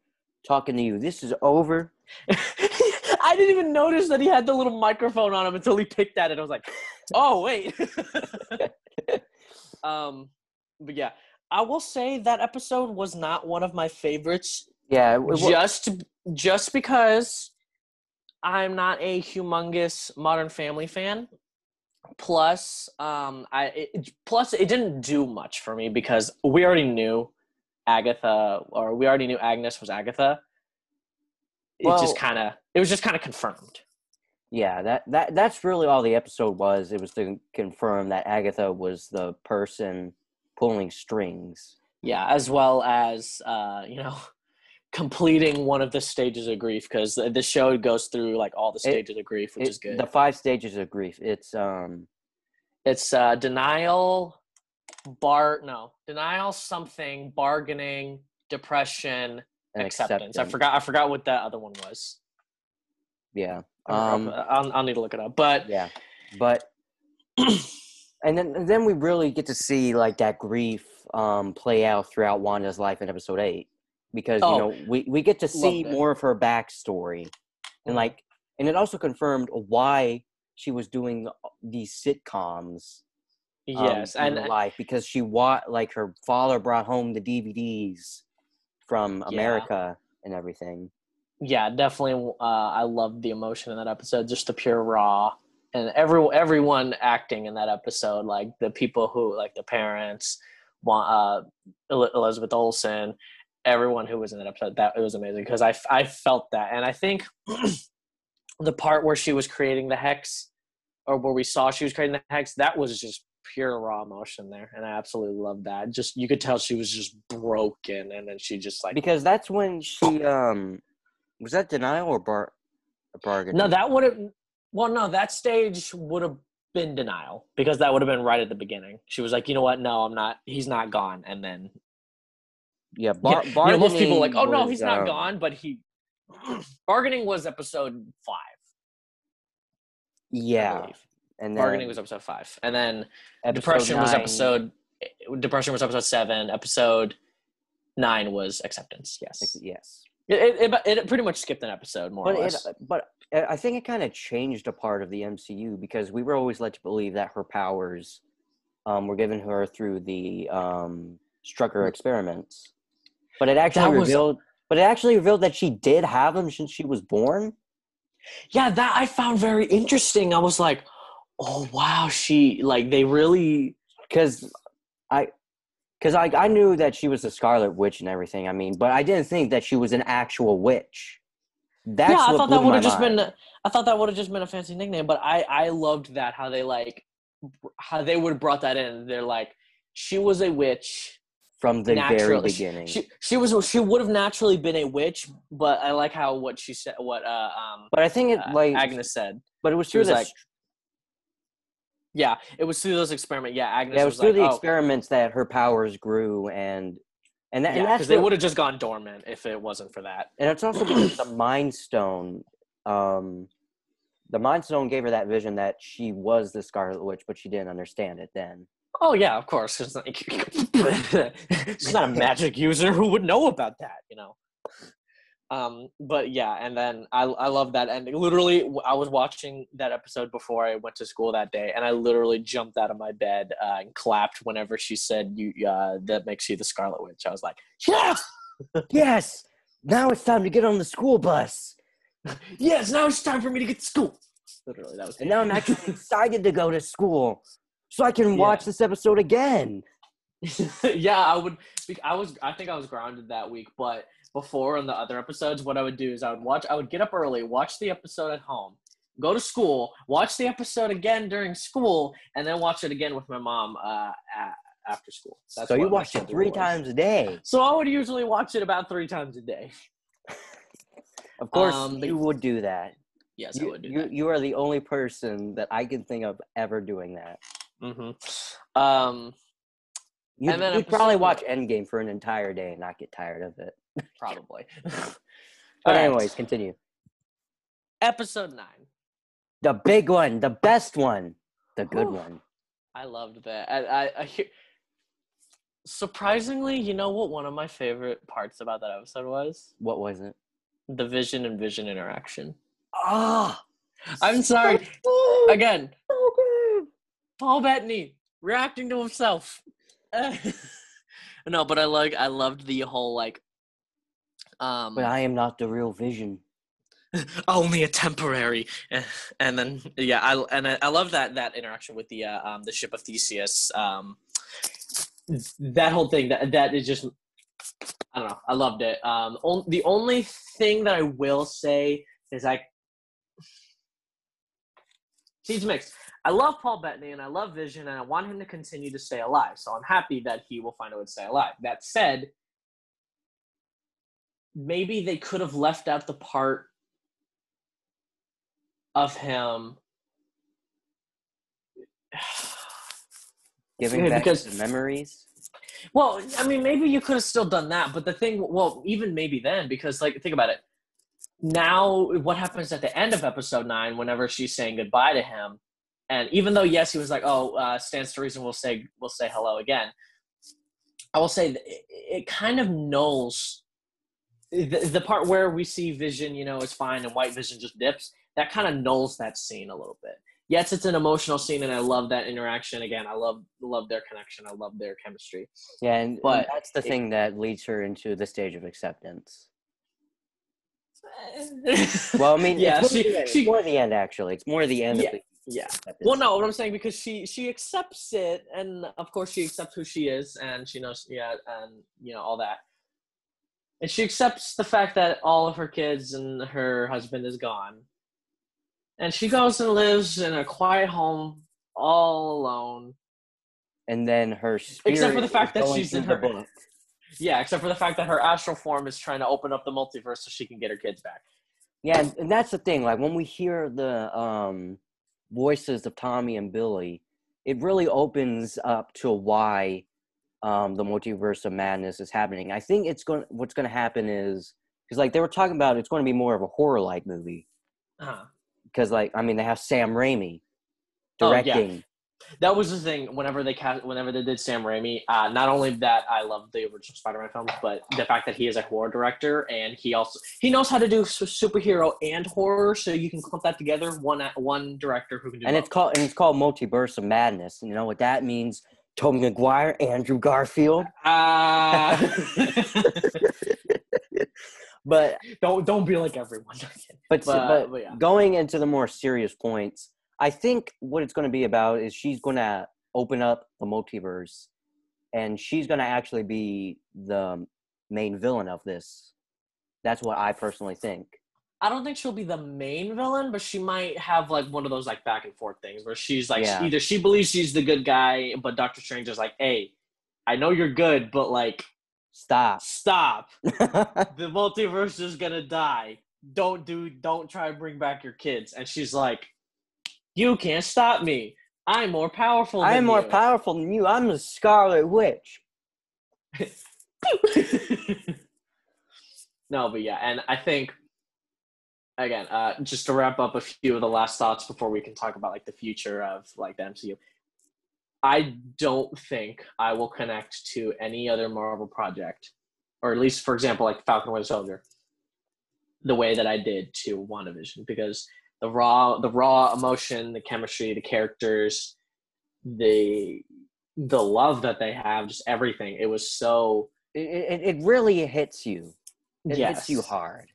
talking to you? This is over. I didn't even notice that he had the little microphone on him until he picked at it. I was like, "Oh wait." um, but yeah, I will say that episode was not one of my favorites, Yeah. it just just because I'm not a humongous Modern Family fan. Plus, um, I it, plus it didn't do much for me because we already knew Agatha, or we already knew Agnes was Agatha. It Well- just kind of it was just kind of confirmed. Yeah, that, that that's really all the episode was. It was to confirm that Agatha was the person pulling strings. Yeah, as well as uh, you know, completing one of the stages of grief because the, the show goes through like all the stages of grief, which It- is good. The five stages of grief. It's um it's uh, denial, bar no denial, something, bargaining, depression, an acceptance. I forgot. I forgot what that other one was. Yeah. I'll- Um I'll, I'll need to look it up. But yeah. But and then and then we really get to see like that grief um play out throughout Wanda's life in episode 8 because Oh, you know we we get to see more of her backstory. And Mhm. like and it also confirmed why she was doing these sitcoms yes, in and life because she wa- like her father brought home the DVDs from Yeah. America and everything. yeah, definitely. Uh, I loved the emotion in that episode, just the pure raw, and every everyone acting in that episode, like the people who, like the parents, uh, Elizabeth Olsen, everyone who was in that episode. That it was amazing because I I felt that, and I think the part where she was creating the hex, or where we saw she was creating the hex, that was just pure raw emotion there, and I absolutely loved that. Just you could tell she was just broken, and then she just like because that's when she um was that denial or bar bargaining. no, that would have well, no, that stage would have been denial because that would have been right at the beginning. She was like, you know what? No, I'm not. He's not gone, and then yeah, bar- yeah, you know, most people are like, oh no, he's not um, gone, but he bargaining was episode five. Yeah, believe. And then bargaining was episode five, and then depression was episode depression was episode seven. Episode nine was acceptance. Yes, Yes, it it, it pretty much skipped an episode more but or it, less. but uh, I think it kind of changed a part of the MCU because we were always led to believe that her powers um, were given her through the um, Strucker experiments, but it actually Mm. Was- revealed. But it actually revealed that she did have them since she was born. yeah, that I found very interesting. I was like, oh wow, she like they really because I because I I knew that she was a Scarlet Witch and everything. I mean, but I didn't think that she was an actual witch. That's yeah, I what thought that would have just mind. been. I thought that would have just been a fancy nickname, but I I loved that how they like how they would have brought that in. They're like, she was a witch. from the very beginning. She she was she would have naturally been a witch, but I like how what she said, what uh um but I think it uh, like Agnes said. but it was through was the like, Yeah, it was through those experiments. Yeah, Agnes yeah, it was through like, the oh, experiments that her powers grew and and that, Yeah, and that's because they would have just gone dormant if it wasn't for that. and it's also because the Mind Stone, um, the Mind Stone gave her that vision that she was the Scarlet Witch, but she didn't understand it then. Oh yeah, of course. It's not, she's not a magic user who would know about that, you know. Um, but yeah, and then I I love that ending. Literally, I was watching that episode before I went to school that day, and I literally jumped out of my bed uh, and clapped whenever she said, "You uh, that makes you the Scarlet Witch." I was like, "Yeah, yes, now it's time to get on the school bus, yes! Now it's time for me to get to school." Literally, that was. and now I'm actually excited to go to school, so I can Yeah. watch this episode again. yeah, I would. I was. I think I was grounded that week, but before in the other episodes, what I would do is I would watch. I would get up early, watch the episode at home, go to school, watch the episode again during school, and then watch it again with my mom uh, after school. That's so you watched it three was. times a day. So I would usually watch it about three times a day. Of course, Um, you would do that. Yes, I You, would do you, that. you are the only person that I can think of ever doing that. hmm Um, You'd, And then you'd probably watch Endgame for an entire day and not get tired of it. probably. But right. anyways, continue. episode nine. The big one, the best one, the good Whew. one. I loved that. I, I, I hear, surprisingly, you know what one of my favorite parts about that episode was? What was it? The vision and vision interaction. Ah, I'm sorry. oh, Again, so good. Paul Bettany reacting to himself. no, but I like I loved the whole like um But I am not the real Vision. only a temporary Eh, and then yeah i and i, I love that that interaction with the uh, um the ship of theseus. Um that whole thing that that is just i don't know i loved it. Um on, the only thing that i will say is i see it's mixed. I love paul bettany and i love vision and i want him to continue to stay alive so i'm happy that he will find a way to stay alive. That said maybe they could have left out the part of him. Giving Yeah, back because- the memories. well i mean maybe you could have still done that but the thing well even maybe then because like think about it. Now what happens at the end of episode 9 whenever she's saying goodbye to him and even though yes he was like oh uh stands to reason we'll say we'll say hello again. I will say that it, it kind of nulls the, the part where we see vision you know is fine and white vision just dips that kind of nulls that scene a little bit yes it's an emotional scene and i love that interaction again i love love their connection i love their chemistry Yeah, and, and But that's the it- thing that leads her into the stage of acceptance. Well, I mean, yeah, it's, more she, the end. she, more the end actually. It's more the end Yeah, of the yeah. Well, no, what I'm saying because she she accepts it, and of course she accepts who she is, and she knows, yeah, and you know all that, and she accepts the fact that all of her kids and her husband is gone, and she goes and lives in a quiet home all alone, and then her spirit Except for the fact that she's in her book. Yeah, except for the fact that her astral form is trying to open up the multiverse so she can get her kids back. Yeah, and, and that's the thing. Like when we hear the um, voices of Tommy and Billy, it really opens up to why um, the multiverse of madness is happening. I think it's going. What's going to happen is because like they were talking about, it's going to be more of a horror like movie. Uh-huh. Because like I mean, they have Sam Raimi directing. Oh, yeah. That was the thing. Whenever they cast, whenever they did Sam Raimi, uh, not only that I love the original Spider-Man films, but the fact that he is a horror director and he also he knows how to do superhero and horror, so you can clump that together. One one director who can do. and it's called and it's called Multiverse of Madness. You know what that means? Tobey Maguire, Andrew Garfield. Ah. But don't don't be like everyone. but But- but, but yeah. going into the more serious points, I think what it's going to be about is she's going to open up the multiverse, and she's going to actually be the main villain of this. That's what I personally think. I don't think she'll be the main villain, but she might have like one of those like back and forth things where she's like Yeah. either she believes she's the good guy, but Doctor Strange is like, "Hey, I know you're good, but like Stop. stop. The multiverse is gonna die. Don't do. Don't try to bring back your kids." And she's like, "You can't stop me. I'm more powerful. I'm more you." powerful than you. I'm the Scarlet Witch. no, but yeah, and I think again, uh, just to wrap up a few of the last thoughts before we can talk about like the future of like the MCU. I don't think I will connect to any other Marvel project, or at least, for example, like Falcon and Winter Soldier, the way that I did to WandaVision, because the raw, the raw emotion, the chemistry, the characters, the the love that they have, just everything. It was so It, it, it really hits you. It yes. hits you hard.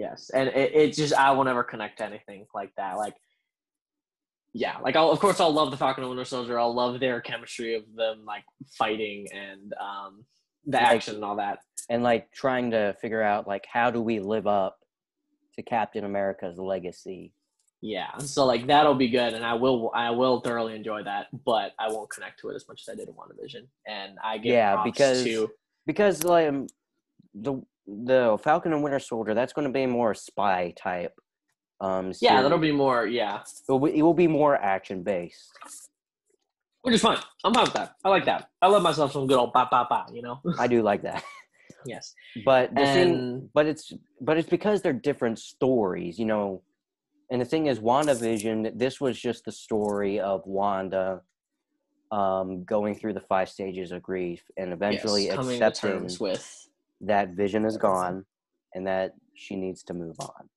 Yes, and it, it just I will never connect to anything like that. Like, yeah, like I'll, of course I'll love the Falcon and Winter Soldier. I'll love their chemistry of them like fighting and um the Like- action and all that. and like trying to figure out like how do we live up to Captain America's legacy. Yeah, so like that'll be good, and I will I will thoroughly enjoy that, but I won't connect to it as much as I did in WandaVision. And I give Yeah, because- to Because like um, the the Falcon and Winter Soldier, that's going to be more spy type. Um, yeah, that'll be more yeah, It will be, it will be more action based. which is fine. I'm fine with that. I like that. I love myself some good old ba ba ba. You know. I do like that. yes. But the thing, but it's but it's because they're different stories, you know. And the thing is, WandaVision. This was just the story of Wanda um, going through the five stages of grief and eventually yes, accepting with that Vision is gone and that she needs to move on.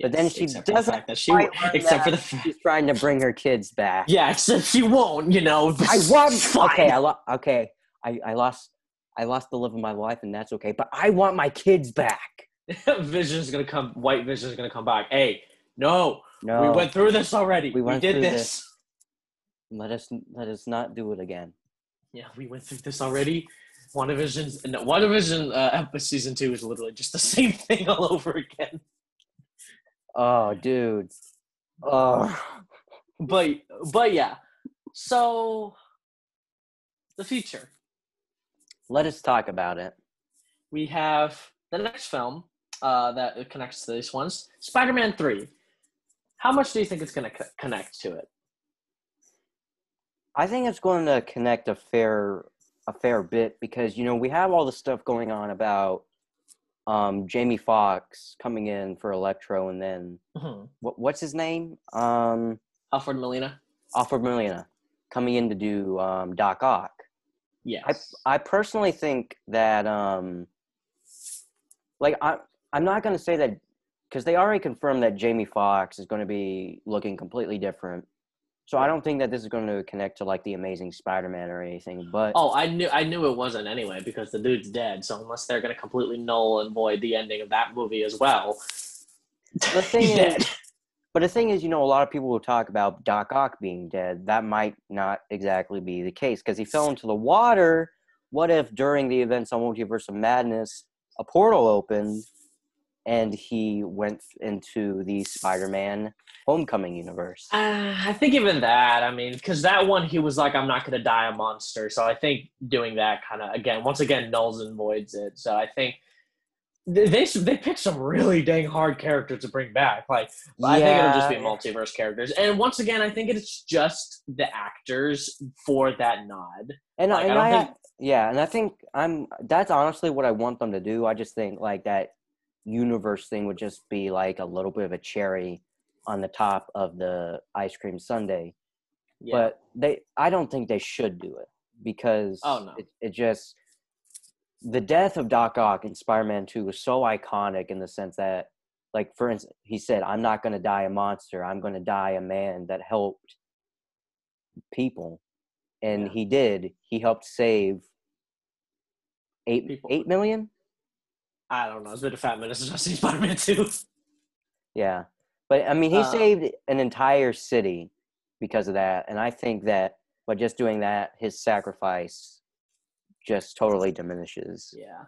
But then she except for the doesn't fact that she, except for the fact, She's trying to bring her kids back. yeah, except she won't. You know, I want. Fine. Okay, I lo- okay. I, I lost. I lost the love of my life, and that's okay. But I want my kids back. Vision's gonna come. White Vision's gonna come back. Hey, no, No, we went through this already. We We, did through this. let us let us not do it again. Yeah, we went through this already. WandaVision's no, WandaVision uh, episode season two is literally just the same thing all over again. Oh, dude. Oh, But but yeah, so the future. let us talk about it. we have the next film uh, that connects to these ones Spider-Man 3. How much do you think it's going to co- connect to it? I think it's going to connect a fair a fair bit because you know we have all the stuff going on about um, Jamie Foxx coming in for Electro, and then what, what's his name? Um, Alfred Molina? Alfred Molina coming in to do um, Doc Ock. Yes. I I personally think that, um, like, I I'm not going to say that because they already confirmed that Jamie Foxx is going to be looking completely different. So I don't think that this is going to connect to like the Amazing Spider-Man or anything. But oh, I knew I knew it wasn't anyway because the dude's dead. So unless they're going to completely null and void the ending of that movie as well, the thing he's is, dead. but the thing is, you know, a lot of people will talk about Doc Ock being dead. That might not exactly be the case because he fell into the water. What if during the events on Multiverse of Madness, a portal opened and he went into the Spider-Man Homecoming universe. Uh, I think even that, I mean, because that one he was like, I'm not going to die a monster. So I think doing that kind of, again, once again, nulls and voids it. So I think they they, they picked some really dang hard characters to bring back. Like, I think it'll just be multiverse characters. And once again, I think it's just the actors for that nod. And, Like, I, and I I, think- yeah, and I think I'm that's honestly what I want them to do. I just think like that universe thing would just be like a little bit of a cherry on the top of the ice cream sundae. Yeah. But they I don't think they should do it because Oh, no. it, it just the death of Doc Ock in Spider-Man 2 was so iconic in the sense that like for instance he said I'm not going to die a monster I'm going to die a man that helped people and Yeah. he did he helped save 8 People. 8 million I don't know. It's been a fat minute since I've seen Spider Man 2. yeah but I mean he Uh, saved an entire city because of that and I think that by just doing that his sacrifice just totally diminishes Yeah.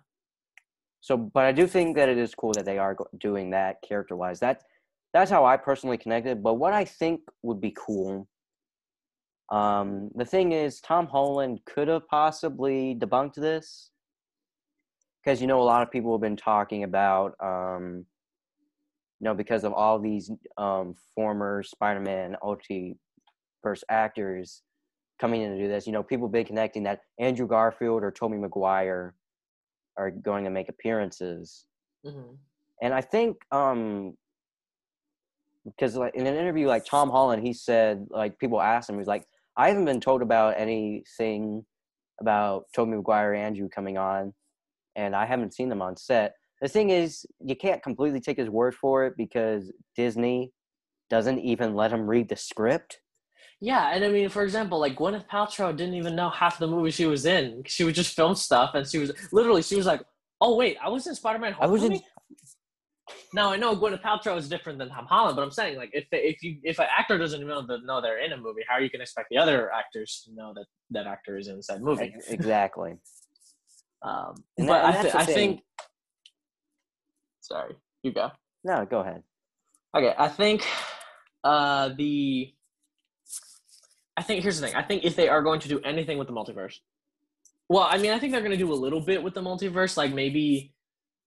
So, but I do think that it is cool that they are doing that character wise. That that's how I personally connected. But what I think would be cool, um, the thing is, Tom Holland could have possibly debunked this because you know a lot of people have been talking about, um, you know, because of all these um, former Spider-Man multiverse actors coming in to do this. You know, people have been connecting that Andrew Garfield or Tobey Maguire are going to make appearances hmm and i think um because like in an interview like tom holland he said like people asked him he was like i haven't been told about anything about tobey maguire andrew coming on and i haven't seen them on set the thing is you can't completely take his word for it because disney doesn't even let him read the script Yeah, and I mean, for example, like Gwyneth Paltrow didn't even know half the movie she was in. She would just film stuff, and she was literally she was like, "Oh wait, I was in Spider-Man I was in- Now I know Gwyneth Paltrow is different than Tom Holland, but I'm saying like if if you if an actor doesn't even know that know they're in a movie, how are you can expect the other actors to know that that actor is in said movie? Exactly Um, And but that- I, th- I think. Sorry, you go. no go ahead Okay, I think uh the I think here's the thing. I think if they are going to do anything with the multiverse. Well, I mean, I think they're going to do a little bit with the multiverse like maybe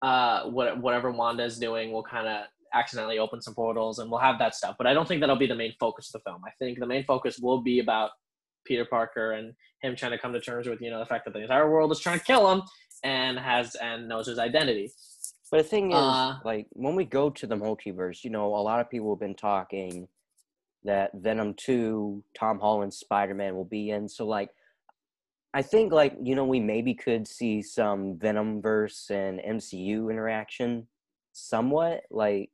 uh what whatever Wanda's doing will kind of accidentally open some portals and we'll have that stuff, but I don't think that'll be the main focus of the film. I think the main focus will be about Peter Parker and him trying to come to terms with, you know, the fact that the entire world is trying to kill him and has and knows his identity. But the thing is, Uh, like when we go to the multiverse, you know, a lot of people have been talking that Venom 2, Tom Holland's Spider Man will be in. So like I think like, you know, we maybe could see some Venom verse and MCU interaction somewhat. Like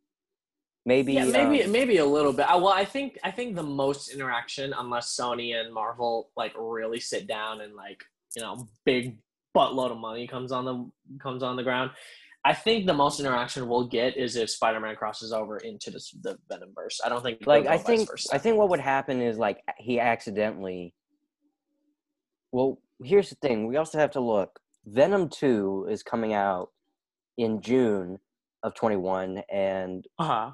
maybe yeah, maybe um, maybe a little bit. Well, I think I think the most interaction, unless Sony and Marvel like really sit down and like you know big buttload of money comes on the comes on the ground. I think the most interaction we'll get is if Spider-Man crosses over into the, the Venomverse. I don't think like I think. I think what would happen is like he accidentally. Well, here's the thing: we also have to look. Venom Two is coming out in June of twenty one, and uh-huh.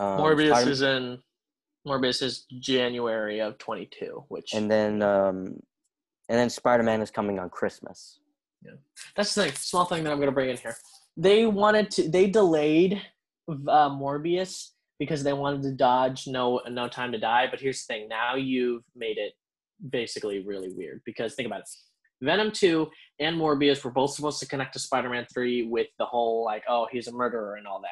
Um, Morbius Spider- is in Morbius is January of 22, which and then um, and then Spider Man is coming on Christmas. Yeah, that's the thing, small thing that I'm going to bring in here. They wanted to, they delayed uh, Morbius because they wanted to dodge no no time to die. But here's the thing: now you've made it basically really weird because think about it. Venom 2 and Morbius were both supposed to connect to Spider-Man 3 with the whole like, oh, he's a murderer and all that.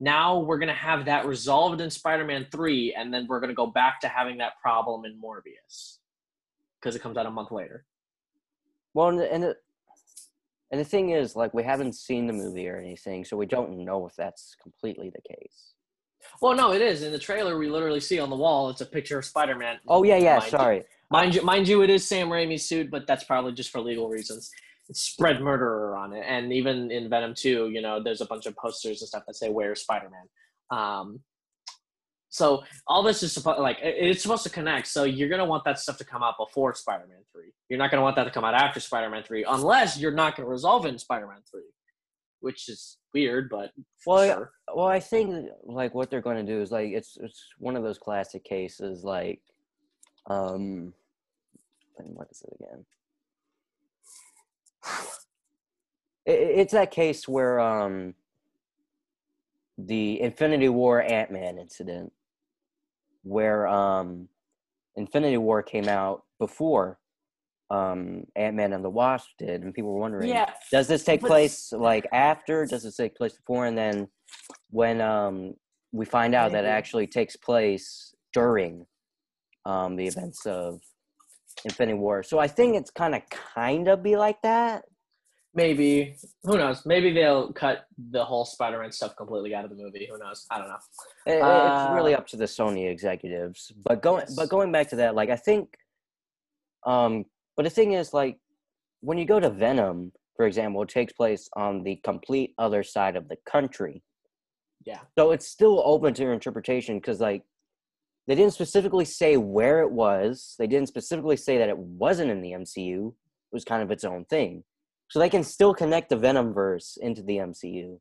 Now we're gonna have that resolved in Spider-Man 3, and then we're gonna go back to having that problem in Morbius because it comes out a month later. Well, and the, and the and the thing is, like, we haven't seen the movie or anything, so we don't know if that's completely the case. Well, no, it is. In the trailer, we literally see on the wall, it's a picture of Spider Man. Oh yeah, yeah. Mind you- sorry. Mind you, mind you, it is Sam Raimi's suit, but that's probably just for legal reasons. Spread murderer on it, and even in Venom Two, you know, there's a bunch of posters and stuff that say "Where's Spider Man." Um, so all this is supposed like it's supposed to connect. So you're gonna want that stuff to come out before Spider Man Three. You're not gonna want that to come out after Spider Man Three, unless you're not gonna resolve it in Spider Man Three. which is weird, but Well, sure. Well, I think like what they're going to do is like it's it's one of those classic cases like, um, what is it again? It, it's that case where um, the Infinity War Ant Man incident, where um, Infinity War came out before um Ant Man and the Wasp did, and people were wondering, Yeah, does this take place like after? Does this take place before? And then when um we find out that it actually takes place during um the events of Infinity War. So I think it's kind of kind of be like that. maybe who knows? Maybe they'll cut the whole Spider-Man stuff completely out of the movie. Who knows? I don't know. It- Uh, it's really up to the Sony executives. But going Yes. but going back to that, like I think um but the thing is like when you go to Venom, for example, it takes place on the complete other side of the country. Yeah. So it's still open to your interpretation because like they didn't specifically say where it was. They didn't specifically say that it wasn't in the MCU. It was kind of its own thing. So they can still connect the Venom verse into the MCU.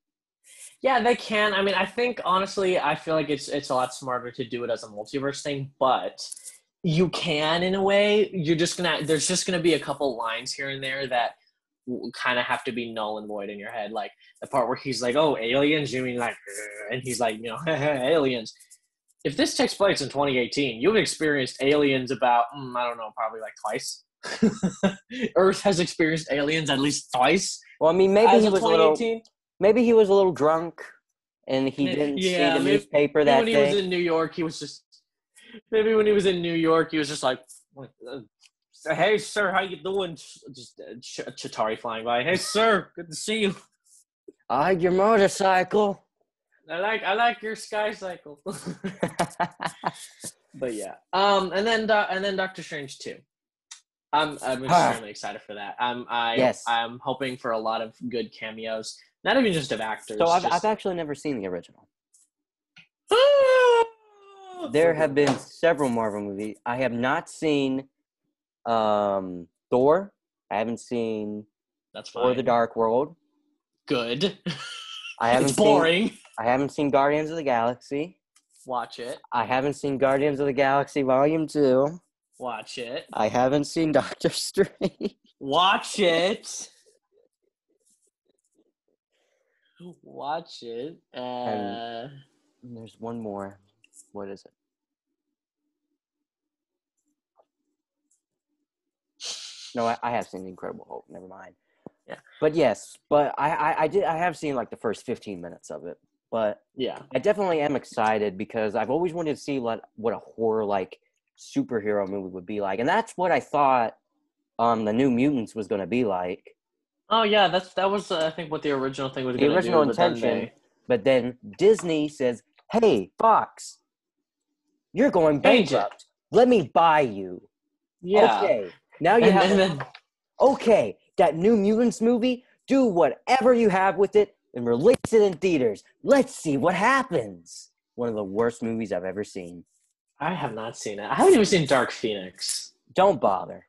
Yeah, they can. I mean, I think honestly, I feel like it's it's a lot smarter to do it as a multiverse thing, but you can in a way. You're just gonna there's just gonna be a couple lines here and there that kind of have to be null and void in your head, like the part where he's like, "Oh, aliens," you mean like, and he's like, you know, aliens. If this takes place in 2018, you've experienced aliens about mm, I don't know, probably like twice. Earth has experienced aliens at least twice. Well, I mean, maybe as he was a little maybe he was a little drunk and he didn't yeah, see the maybe- newspaper Maybe that when he was in New York, he was just maybe when he was in New York, he was just like, uh, "Hey, sir, how you doing?" Just uh, Ch- Chitauri flying by. Hey, sir, good to see you. I your motorcycle. I like I like your sky cycle. but yeah, um, and then Do- and then Doctor Strange too. I'm I'm extremely excited for that. I'm I Yes. I'm hoping for a lot of good cameos, not even just of actors. so I've, just- I've actually never seen the original. There have been several Marvel movies. I have not seen um Thor. I haven't seen That's fine. Thor: The Dark World. Good. I haven't it's seen- boring. I haven't seen Guardians of the Galaxy. Watch it. I haven't seen Guardians of the Galaxy Volume Two. Watch it. I haven't seen Doctor Strange. Watch it. Watch it. Uh, And- There's one more. What is it? No, I, I have seen The Incredible Hulk. Never mind. Yeah. But yes, but I, I, I did I have seen like the first 15 minutes of it. But yeah. I definitely am excited because I've always wanted to see what what a horror like superhero movie would be like, and that's what I thought um the New Mutants was going to be like. Oh yeah, that's that was uh, I think what the original thing was. The original do, but then intention. they- But then Disney says, "Hey, Fox, you're going bankrupt. Let me buy you." yeah. Okay. Now you have okay, that New Mutants movie, do whatever you have with it and release it in theaters. Let's see what happens. One of the worst movies I've ever seen. I have not seen it. I haven't even seen Dark Phoenix. Don't bother.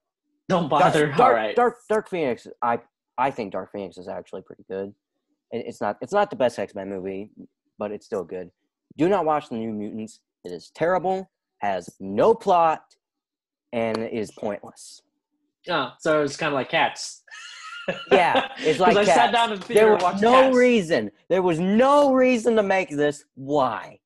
Don't Dark- bother. Dark, All right. Dark, Dark Phoenix. I I think Dark Phoenix is actually pretty good. It, it's not it's not the best X Men movie, but it's still good. Do not watch the New Mutants. It is terrible, has no plot, and is pointless. Oh, so it's kind of like Cats. Yeah, it's like I sat down in the theater There was no Cats. reason. There was no reason to make this. Why?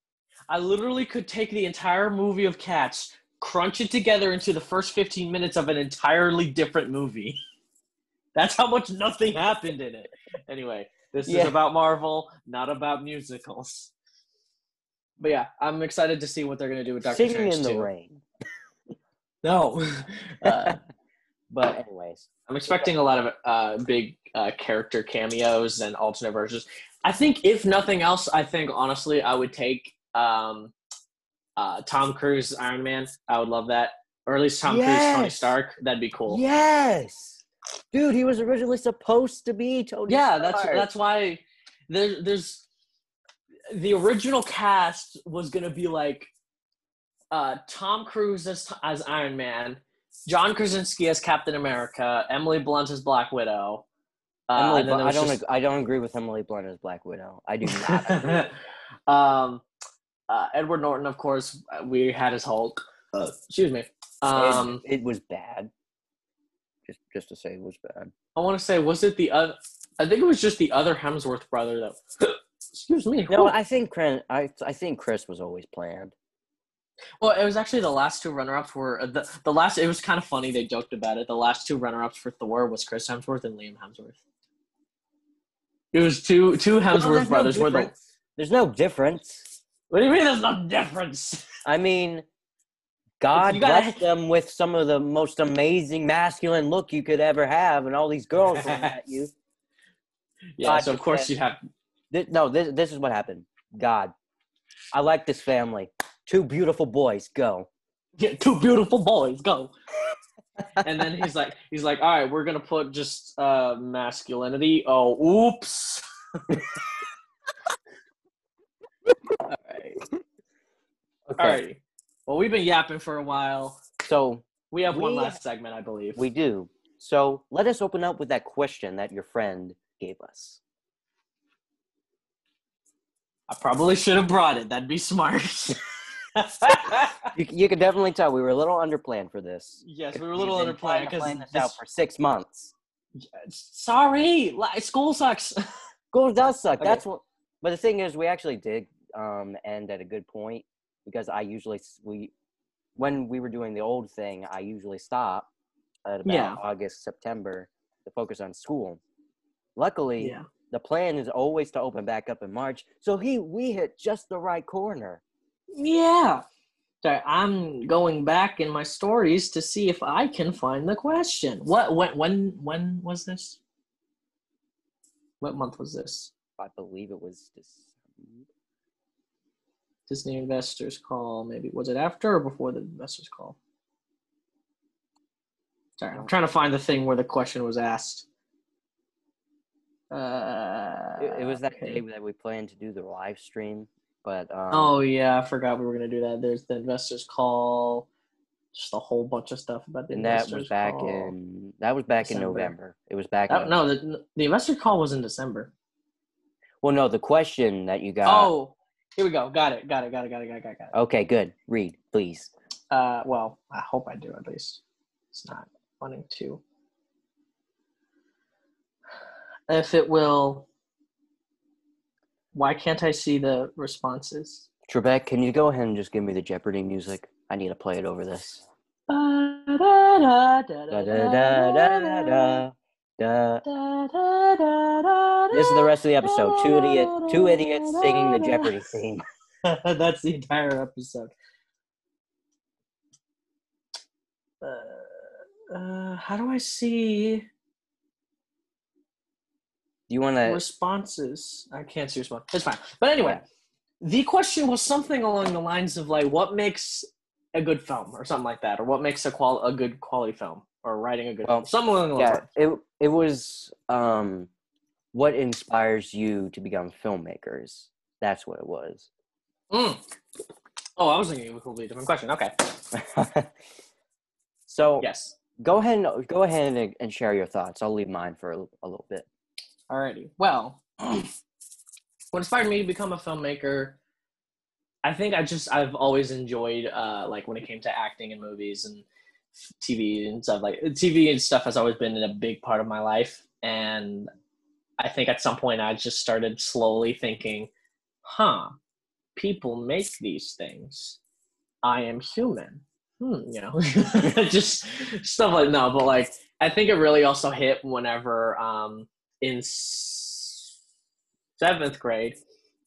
I literally could take the entire movie of Cats, crunch it together into the first 15 minutes of an entirely different movie. That's how much nothing happened in it. Anyway, this Yeah. is about Marvel, not about musicals. But yeah, I'm excited to see what they're gonna do with Doctor Singing Strange in the too. rain. No, uh, But anyways, I'm expecting a lot of uh, big uh, character cameos and alternate versions. I think, if nothing else, I think honestly, I would take um, uh, Tom Cruise Iron Man. I would love that, or at least Tom Cruise Tony Stark. That'd be cool. yes, dude, he was originally supposed to be Tony. Yeah, that's that's why there, there's the original cast was gonna be like uh, Tom Cruise as as Iron Man, John Krasinski as Captain America, Emily Blunt as Black Widow, Uh, Emily, I don't. just- ag- I don't agree with Emily Blunt as Black Widow. I do not. um, uh, Edward Norton, of course, uh, we had his Hulk. Uh, excuse me. Um, it, it was bad. Just, just to say, it was bad. I want to say, was it the other? I think it was just the other Hemsworth brother that. excuse me. No. I think Chris. I, I think Chris was always planned. Well, it was actually the last two runner-ups were uh, the the last. It was kind of funny. They joked about it. The last two runner-ups for Thor was Chris Hemsworth and Liam Hemsworth. It was two two Hemsworth no brothers. were the. There's no difference. What do you mean? There's no difference. I mean, God You gotta- blessed them with some of the most amazing masculine look you could ever have, and all these girls looking at you. Yeah. God so of course you'd have. This, no, this this is what happened. God, I like this family. Two beautiful boys. Go. Yeah, two beautiful boys. Go. and then he's like, he's like, all right, we're gonna put just uh masculinity. Oh, oops. all right. Okay. All right. Well, we've been yapping for a while. So We have one last segment, I believe. we do. So let us open up with that question that your friend gave us. I probably should have brought it. That'd be smart. You, you could definitely tell we were a little underplanned for this. yes, we were a little underplanned because this out for six months. sorry, school sucks. School does suck. Okay. That's what. But the thing is, we actually did um, end at a good point because I usually we when we were doing the old thing, I usually stop at about Yeah. August September to focus on school. Luckily, yeah. the plan is always to open back up in March. So he we hit just the right corner. Yeah. Sorry, I'm going back in my stories to see if I can find the question. What when when when was this? What month was this? I believe it was December. Disney investors call maybe was it after or before the investors call? Sorry, I'm trying to find the thing where the question was asked. Uh, It, it was that okay. day that we planned to do the live stream, but um, Oh yeah, I forgot we were gonna do that. There's the investors call, just a whole bunch of stuff about the and that was back call. in that was back in November. It was back. Oh, in, no, the the investor call was in December. Well, no, the question that you got. oh, here we go. Got it. Got it. Got it. Got it. Got it. Got it. Got it. Okay, good. Read, please. Uh, well, I hope I do at least. It's not wanting to. If it will. Why can't I see the responses? Trebek, can you go ahead and just give me the Jeopardy music? I need to play it over this. This is the rest of the episode. Two idiot, two idiots singing the Jeopardy theme. That's the entire episode. Uh, uh, how do I see You want to? responses? I can't see response. It's fine. But anyway, the question was something along the lines of like, what makes a good film, or something like that, or what makes a qual a good quality film, or writing a good Well, film, something along Yeah, lines. it it was um, what inspires you to become filmmakers. That's what it was. Mm. Oh, I was thinking of a completely different question. Okay. so Yes. go ahead and go ahead and, and share your thoughts. I'll leave mine for a, a little bit. Alrighty. Well, what inspired me to become a filmmaker? I think I just I've always enjoyed uh, like when it came to acting in movies and TV and stuff like TV and stuff has always been a big part of my life, and I think at some point I just started slowly thinking, huh, people make these things. I am human. Hmm, you know, just stuff like no, but like I think it really also hit whenever um, in seventh grade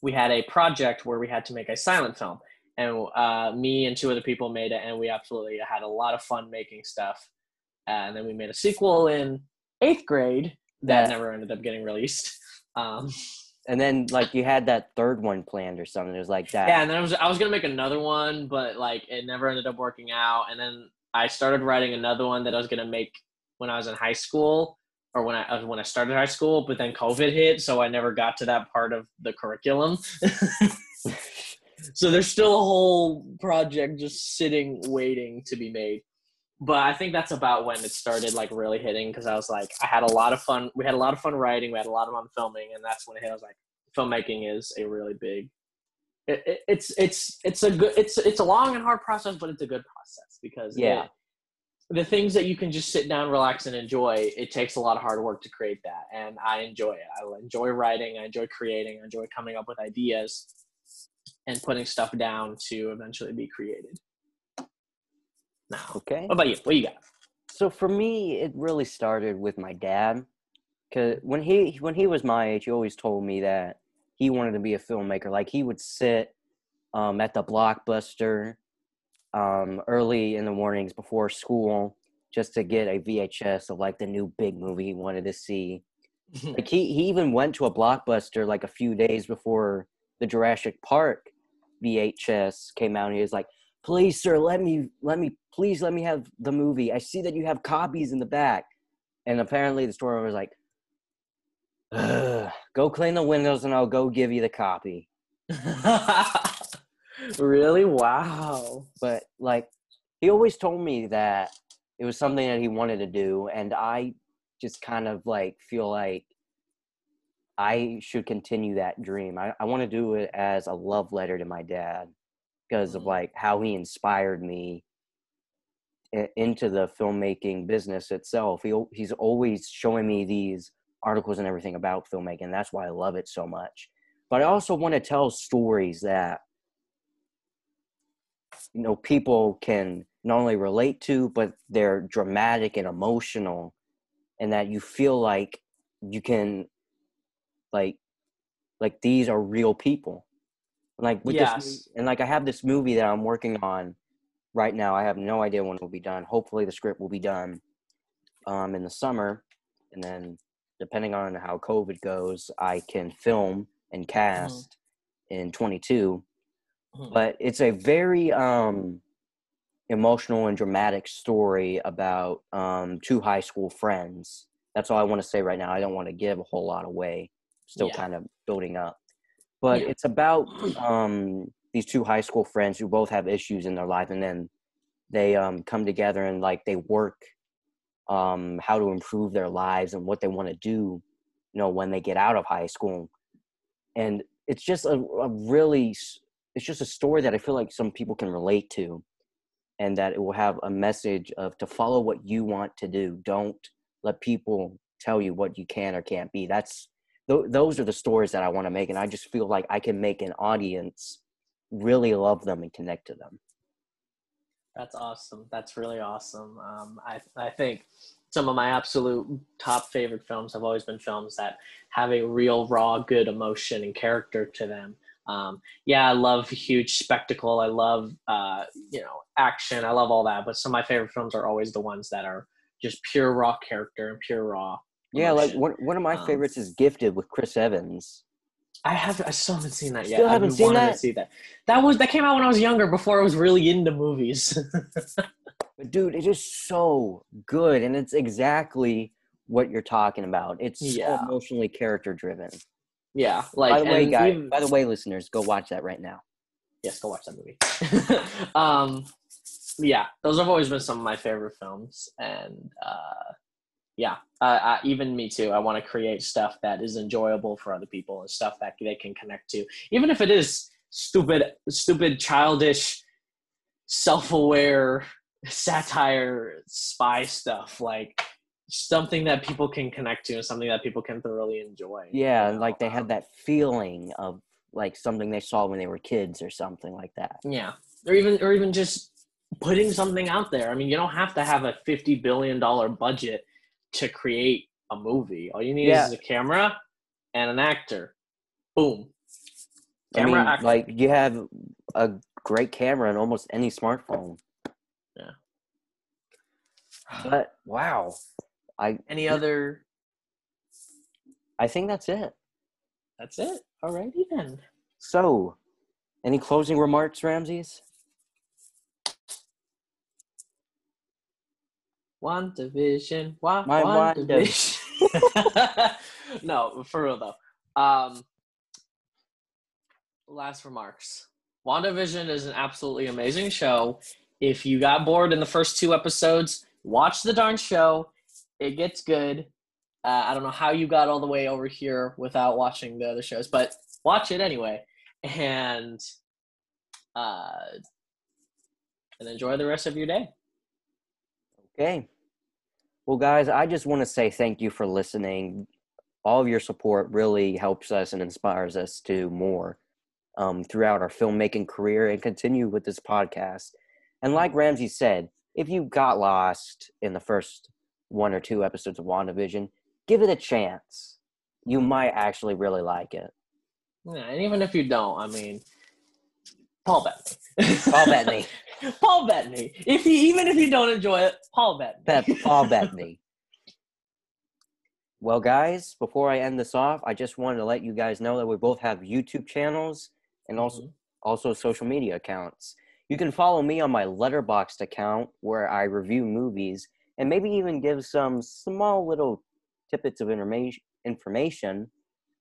we had a project where we had to make a silent film, and uh, me and two other people made it, and we absolutely had a lot of fun making stuff. and then we made a sequel in eighth grade that Yeah. never ended up getting released. Um, And then like you had that third one planned or something. It was like that. Yeah, and then I was I was gonna make another one, but like it never ended up working out. And then I started writing another one that I was gonna make when I was in high school, or when I uh, when I started high school. But then COVID hit, so I never got to that part of the curriculum. so there's still a whole project just sitting waiting to be made. but I think that's about when it started like really hitting because I was like, I had a lot of fun. We had a lot of fun writing. We had a lot of fun filming, and that's when it hit. I was like, filmmaking is a really big. It, it, it's it's it's a good it's it's a long and hard process, but it's a good process because Yeah. it- the things that you can just sit down, relax, and enjoy. It takes a lot of hard work to create that, and I enjoy it. I enjoy writing. I enjoy creating. I enjoy coming up with ideas and putting stuff down to eventually be created. Now, Okay. what about you? What you got? So for me, it really started with my dad, because when he when he was my age, he always told me that he wanted to be a filmmaker. Like he would sit um, at the blockbuster um, early in the mornings before school just to get a VHS of like the new big movie he wanted to see. like he he even went to a blockbuster like a few days before the Jurassic Park VHS came out. And he was like, "Please, sir, let me let me please let me have the movie. I see that you have copies in the back." And apparently, the store owner was like, "Ugh, "Go clean the windows, and I'll go give you the copy." really? Wow. But like, he always told me that it was something that he wanted to do, and I just kind of like feel like I should continue that dream. I, I want to do it as a love letter to my dad because of Mhm. like how he inspired me into the filmmaking business itself. He he's always showing me these articles and everything about filmmaking. That's why I love it so much. But I also want to tell stories that you know people can not only relate to, but they're dramatic and emotional, and that you feel like you can like like these are real people. Like with Yes. this, and like I have this movie that I'm working on right now. I have no idea when it will be done. Hopefully, the script will be done um, in the summer, and then depending on how COVID goes, I can film and cast in 22. Mhm. But it's a very um, emotional and dramatic story about um, two high school friends. That's all I want to say right now. I don't want to give a whole lot away. Still Yeah. kind of building up. But Yeah. it's about um, these two high school friends who both have issues in their life, and then they um, come together and like they work um, how to improve their lives and what they want to do, you know, when they get out of high school. And it's just a, a really, it's just a story that I feel like some people can relate to, and that it will have a message of to follow what you want to do. Don't let people tell you what you can or can't be. That's th- those are the stories that I want to make, and I just feel like I can make an audience really love them and connect to them. That's awesome. That's really awesome. Um, I I think some of my absolute top favorite films have always been films that have a real, raw, good emotion and character to them. Um, yeah, I love huge spectacle. I love uh, you know action. I love all that. But some of my favorite films are always the ones that are just pure raw character and pure raw. Yeah, like one one of my Um, favorites is Gifted with Chris Evans. I have. I still haven't seen that yet. Still I've haven't been seen that? To see that. That was that came out when I was younger, before I was really into movies. But dude, it is so good, and it's exactly what you're talking about. It's so emotionally character driven. Yeah, like by the way, guys, even- by the way, listeners, go watch that right now. yes, go watch that movie. um, yeah, those have always been some of my favorite films, and uh, yeah, uh, uh, even me too. I want to create stuff that is enjoyable for other people and stuff that they can connect to, even if it is stupid, stupid, childish, self-aware satire, spy stuff, like something that people can connect to and something that people can thoroughly enjoy. Yeah, you know? like they had Um, that feeling of like something they saw when they were kids or something like that. Yeah, or even or even just putting something out there. I mean, you don't have to have a fifty billion dollar budget to create a movie. All you need Yeah. is a camera and an actor. Boom. I Camera mean, actor. like you have a great camera in almost any smartphone. Yeah. But wow, I Any other? I think that's it. That's it. Alrighty then. So, any closing remarks, Ramses? One division. One, My one Wanda. division. no, for real though. Um, last remarks. WandaVision is an absolutely amazing show. if you got bored in the first two episodes, watch the darn show. It gets good. Uh, I don't know how you got all the way over here without watching the other shows, but watch it anyway, and uh, and enjoy the rest of your day. Okay. Well, guys, I just want to say thank you for listening. All of your support really helps us and inspires us to more um, throughout our filmmaking career and continue with this podcast. And like Ramsey said, if you got lost in the first one or two episodes of WandaVision, give it a chance. You might actually really like it. Yeah, and even if you don't, I mean, Paul Bettany. Paul Bettany. Paul Bettany. If you even if you don't enjoy it, Paul Bettany. Pep, Paul Bettany. Well, guys, before I end this off, I just wanted to let you guys know that we both have YouTube channels and also mm-hmm. also social media accounts. You can follow me on my Letterboxd account where I review movies and maybe even give some small little tidbits of information information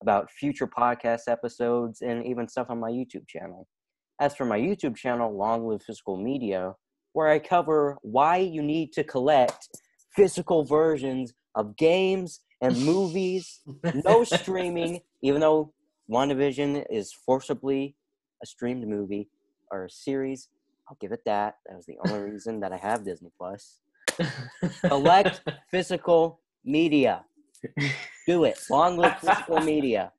about future podcast episodes and even stuff on my YouTube channel. As for my YouTube channel, Long Live Physical Media, where I cover why you need to collect physical versions of games and movies, no streaming, even though WandaVision is forcibly a streamed movie or a series. I'll give it that. That was the only reason that I have Disney Plus. Collect physical media. Do it. Long live physical media.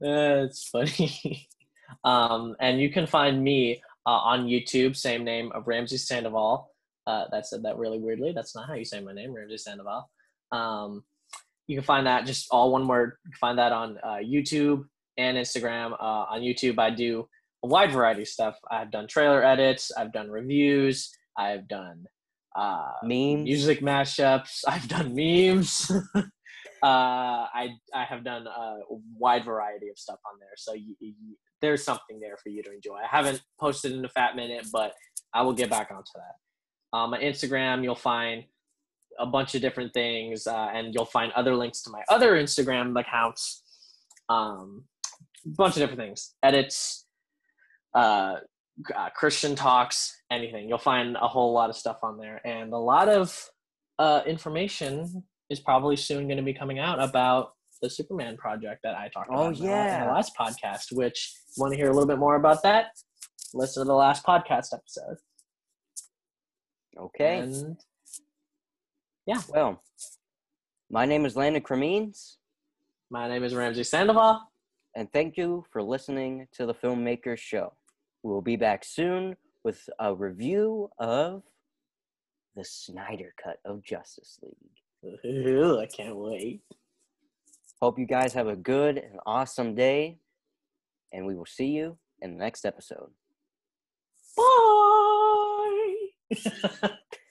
That's funny. um, and you can find me uh, on YouTube, same name of Ramsey Sandoval. Uh, that said that really weirdly. That's not how you say my name, Ramsey Sandoval. Um, you can find that just all one word. You can find that on uh, YouTube and Instagram. Uh, on YouTube, I do a wide variety of stuff. I've done trailer edits. I've done reviews. I've done uh, Memes. music mashups. I've done memes. uh, I I have done a wide variety of stuff on there. So you, you, there's something there for you to enjoy. I haven't posted in a fat minute, but I will get back onto that. Um, my Instagram, you'll find a bunch of different things, uh, and you'll find other links to my other Instagram accounts. Um, bunch of different things, edits, uh, uh, Christian talks, anything. You'll find a whole lot of stuff on there, and a lot of uh, information is probably soon going to be coming out about the Superman project that I talked about Oh, in, the, in the last podcast. Which want to hear a little bit more about that? Listen to the last podcast episode. Okay. And Well, my name is Landon Cremines, my name is Ramsey Sandoval. and thank you for listening to the Filmmakers Show. We will be back soon with a review of the Snyder Cut of Justice League. Ooh, I can't wait. Hope you guys have a good and awesome day, and we will see you in the next episode. Bye.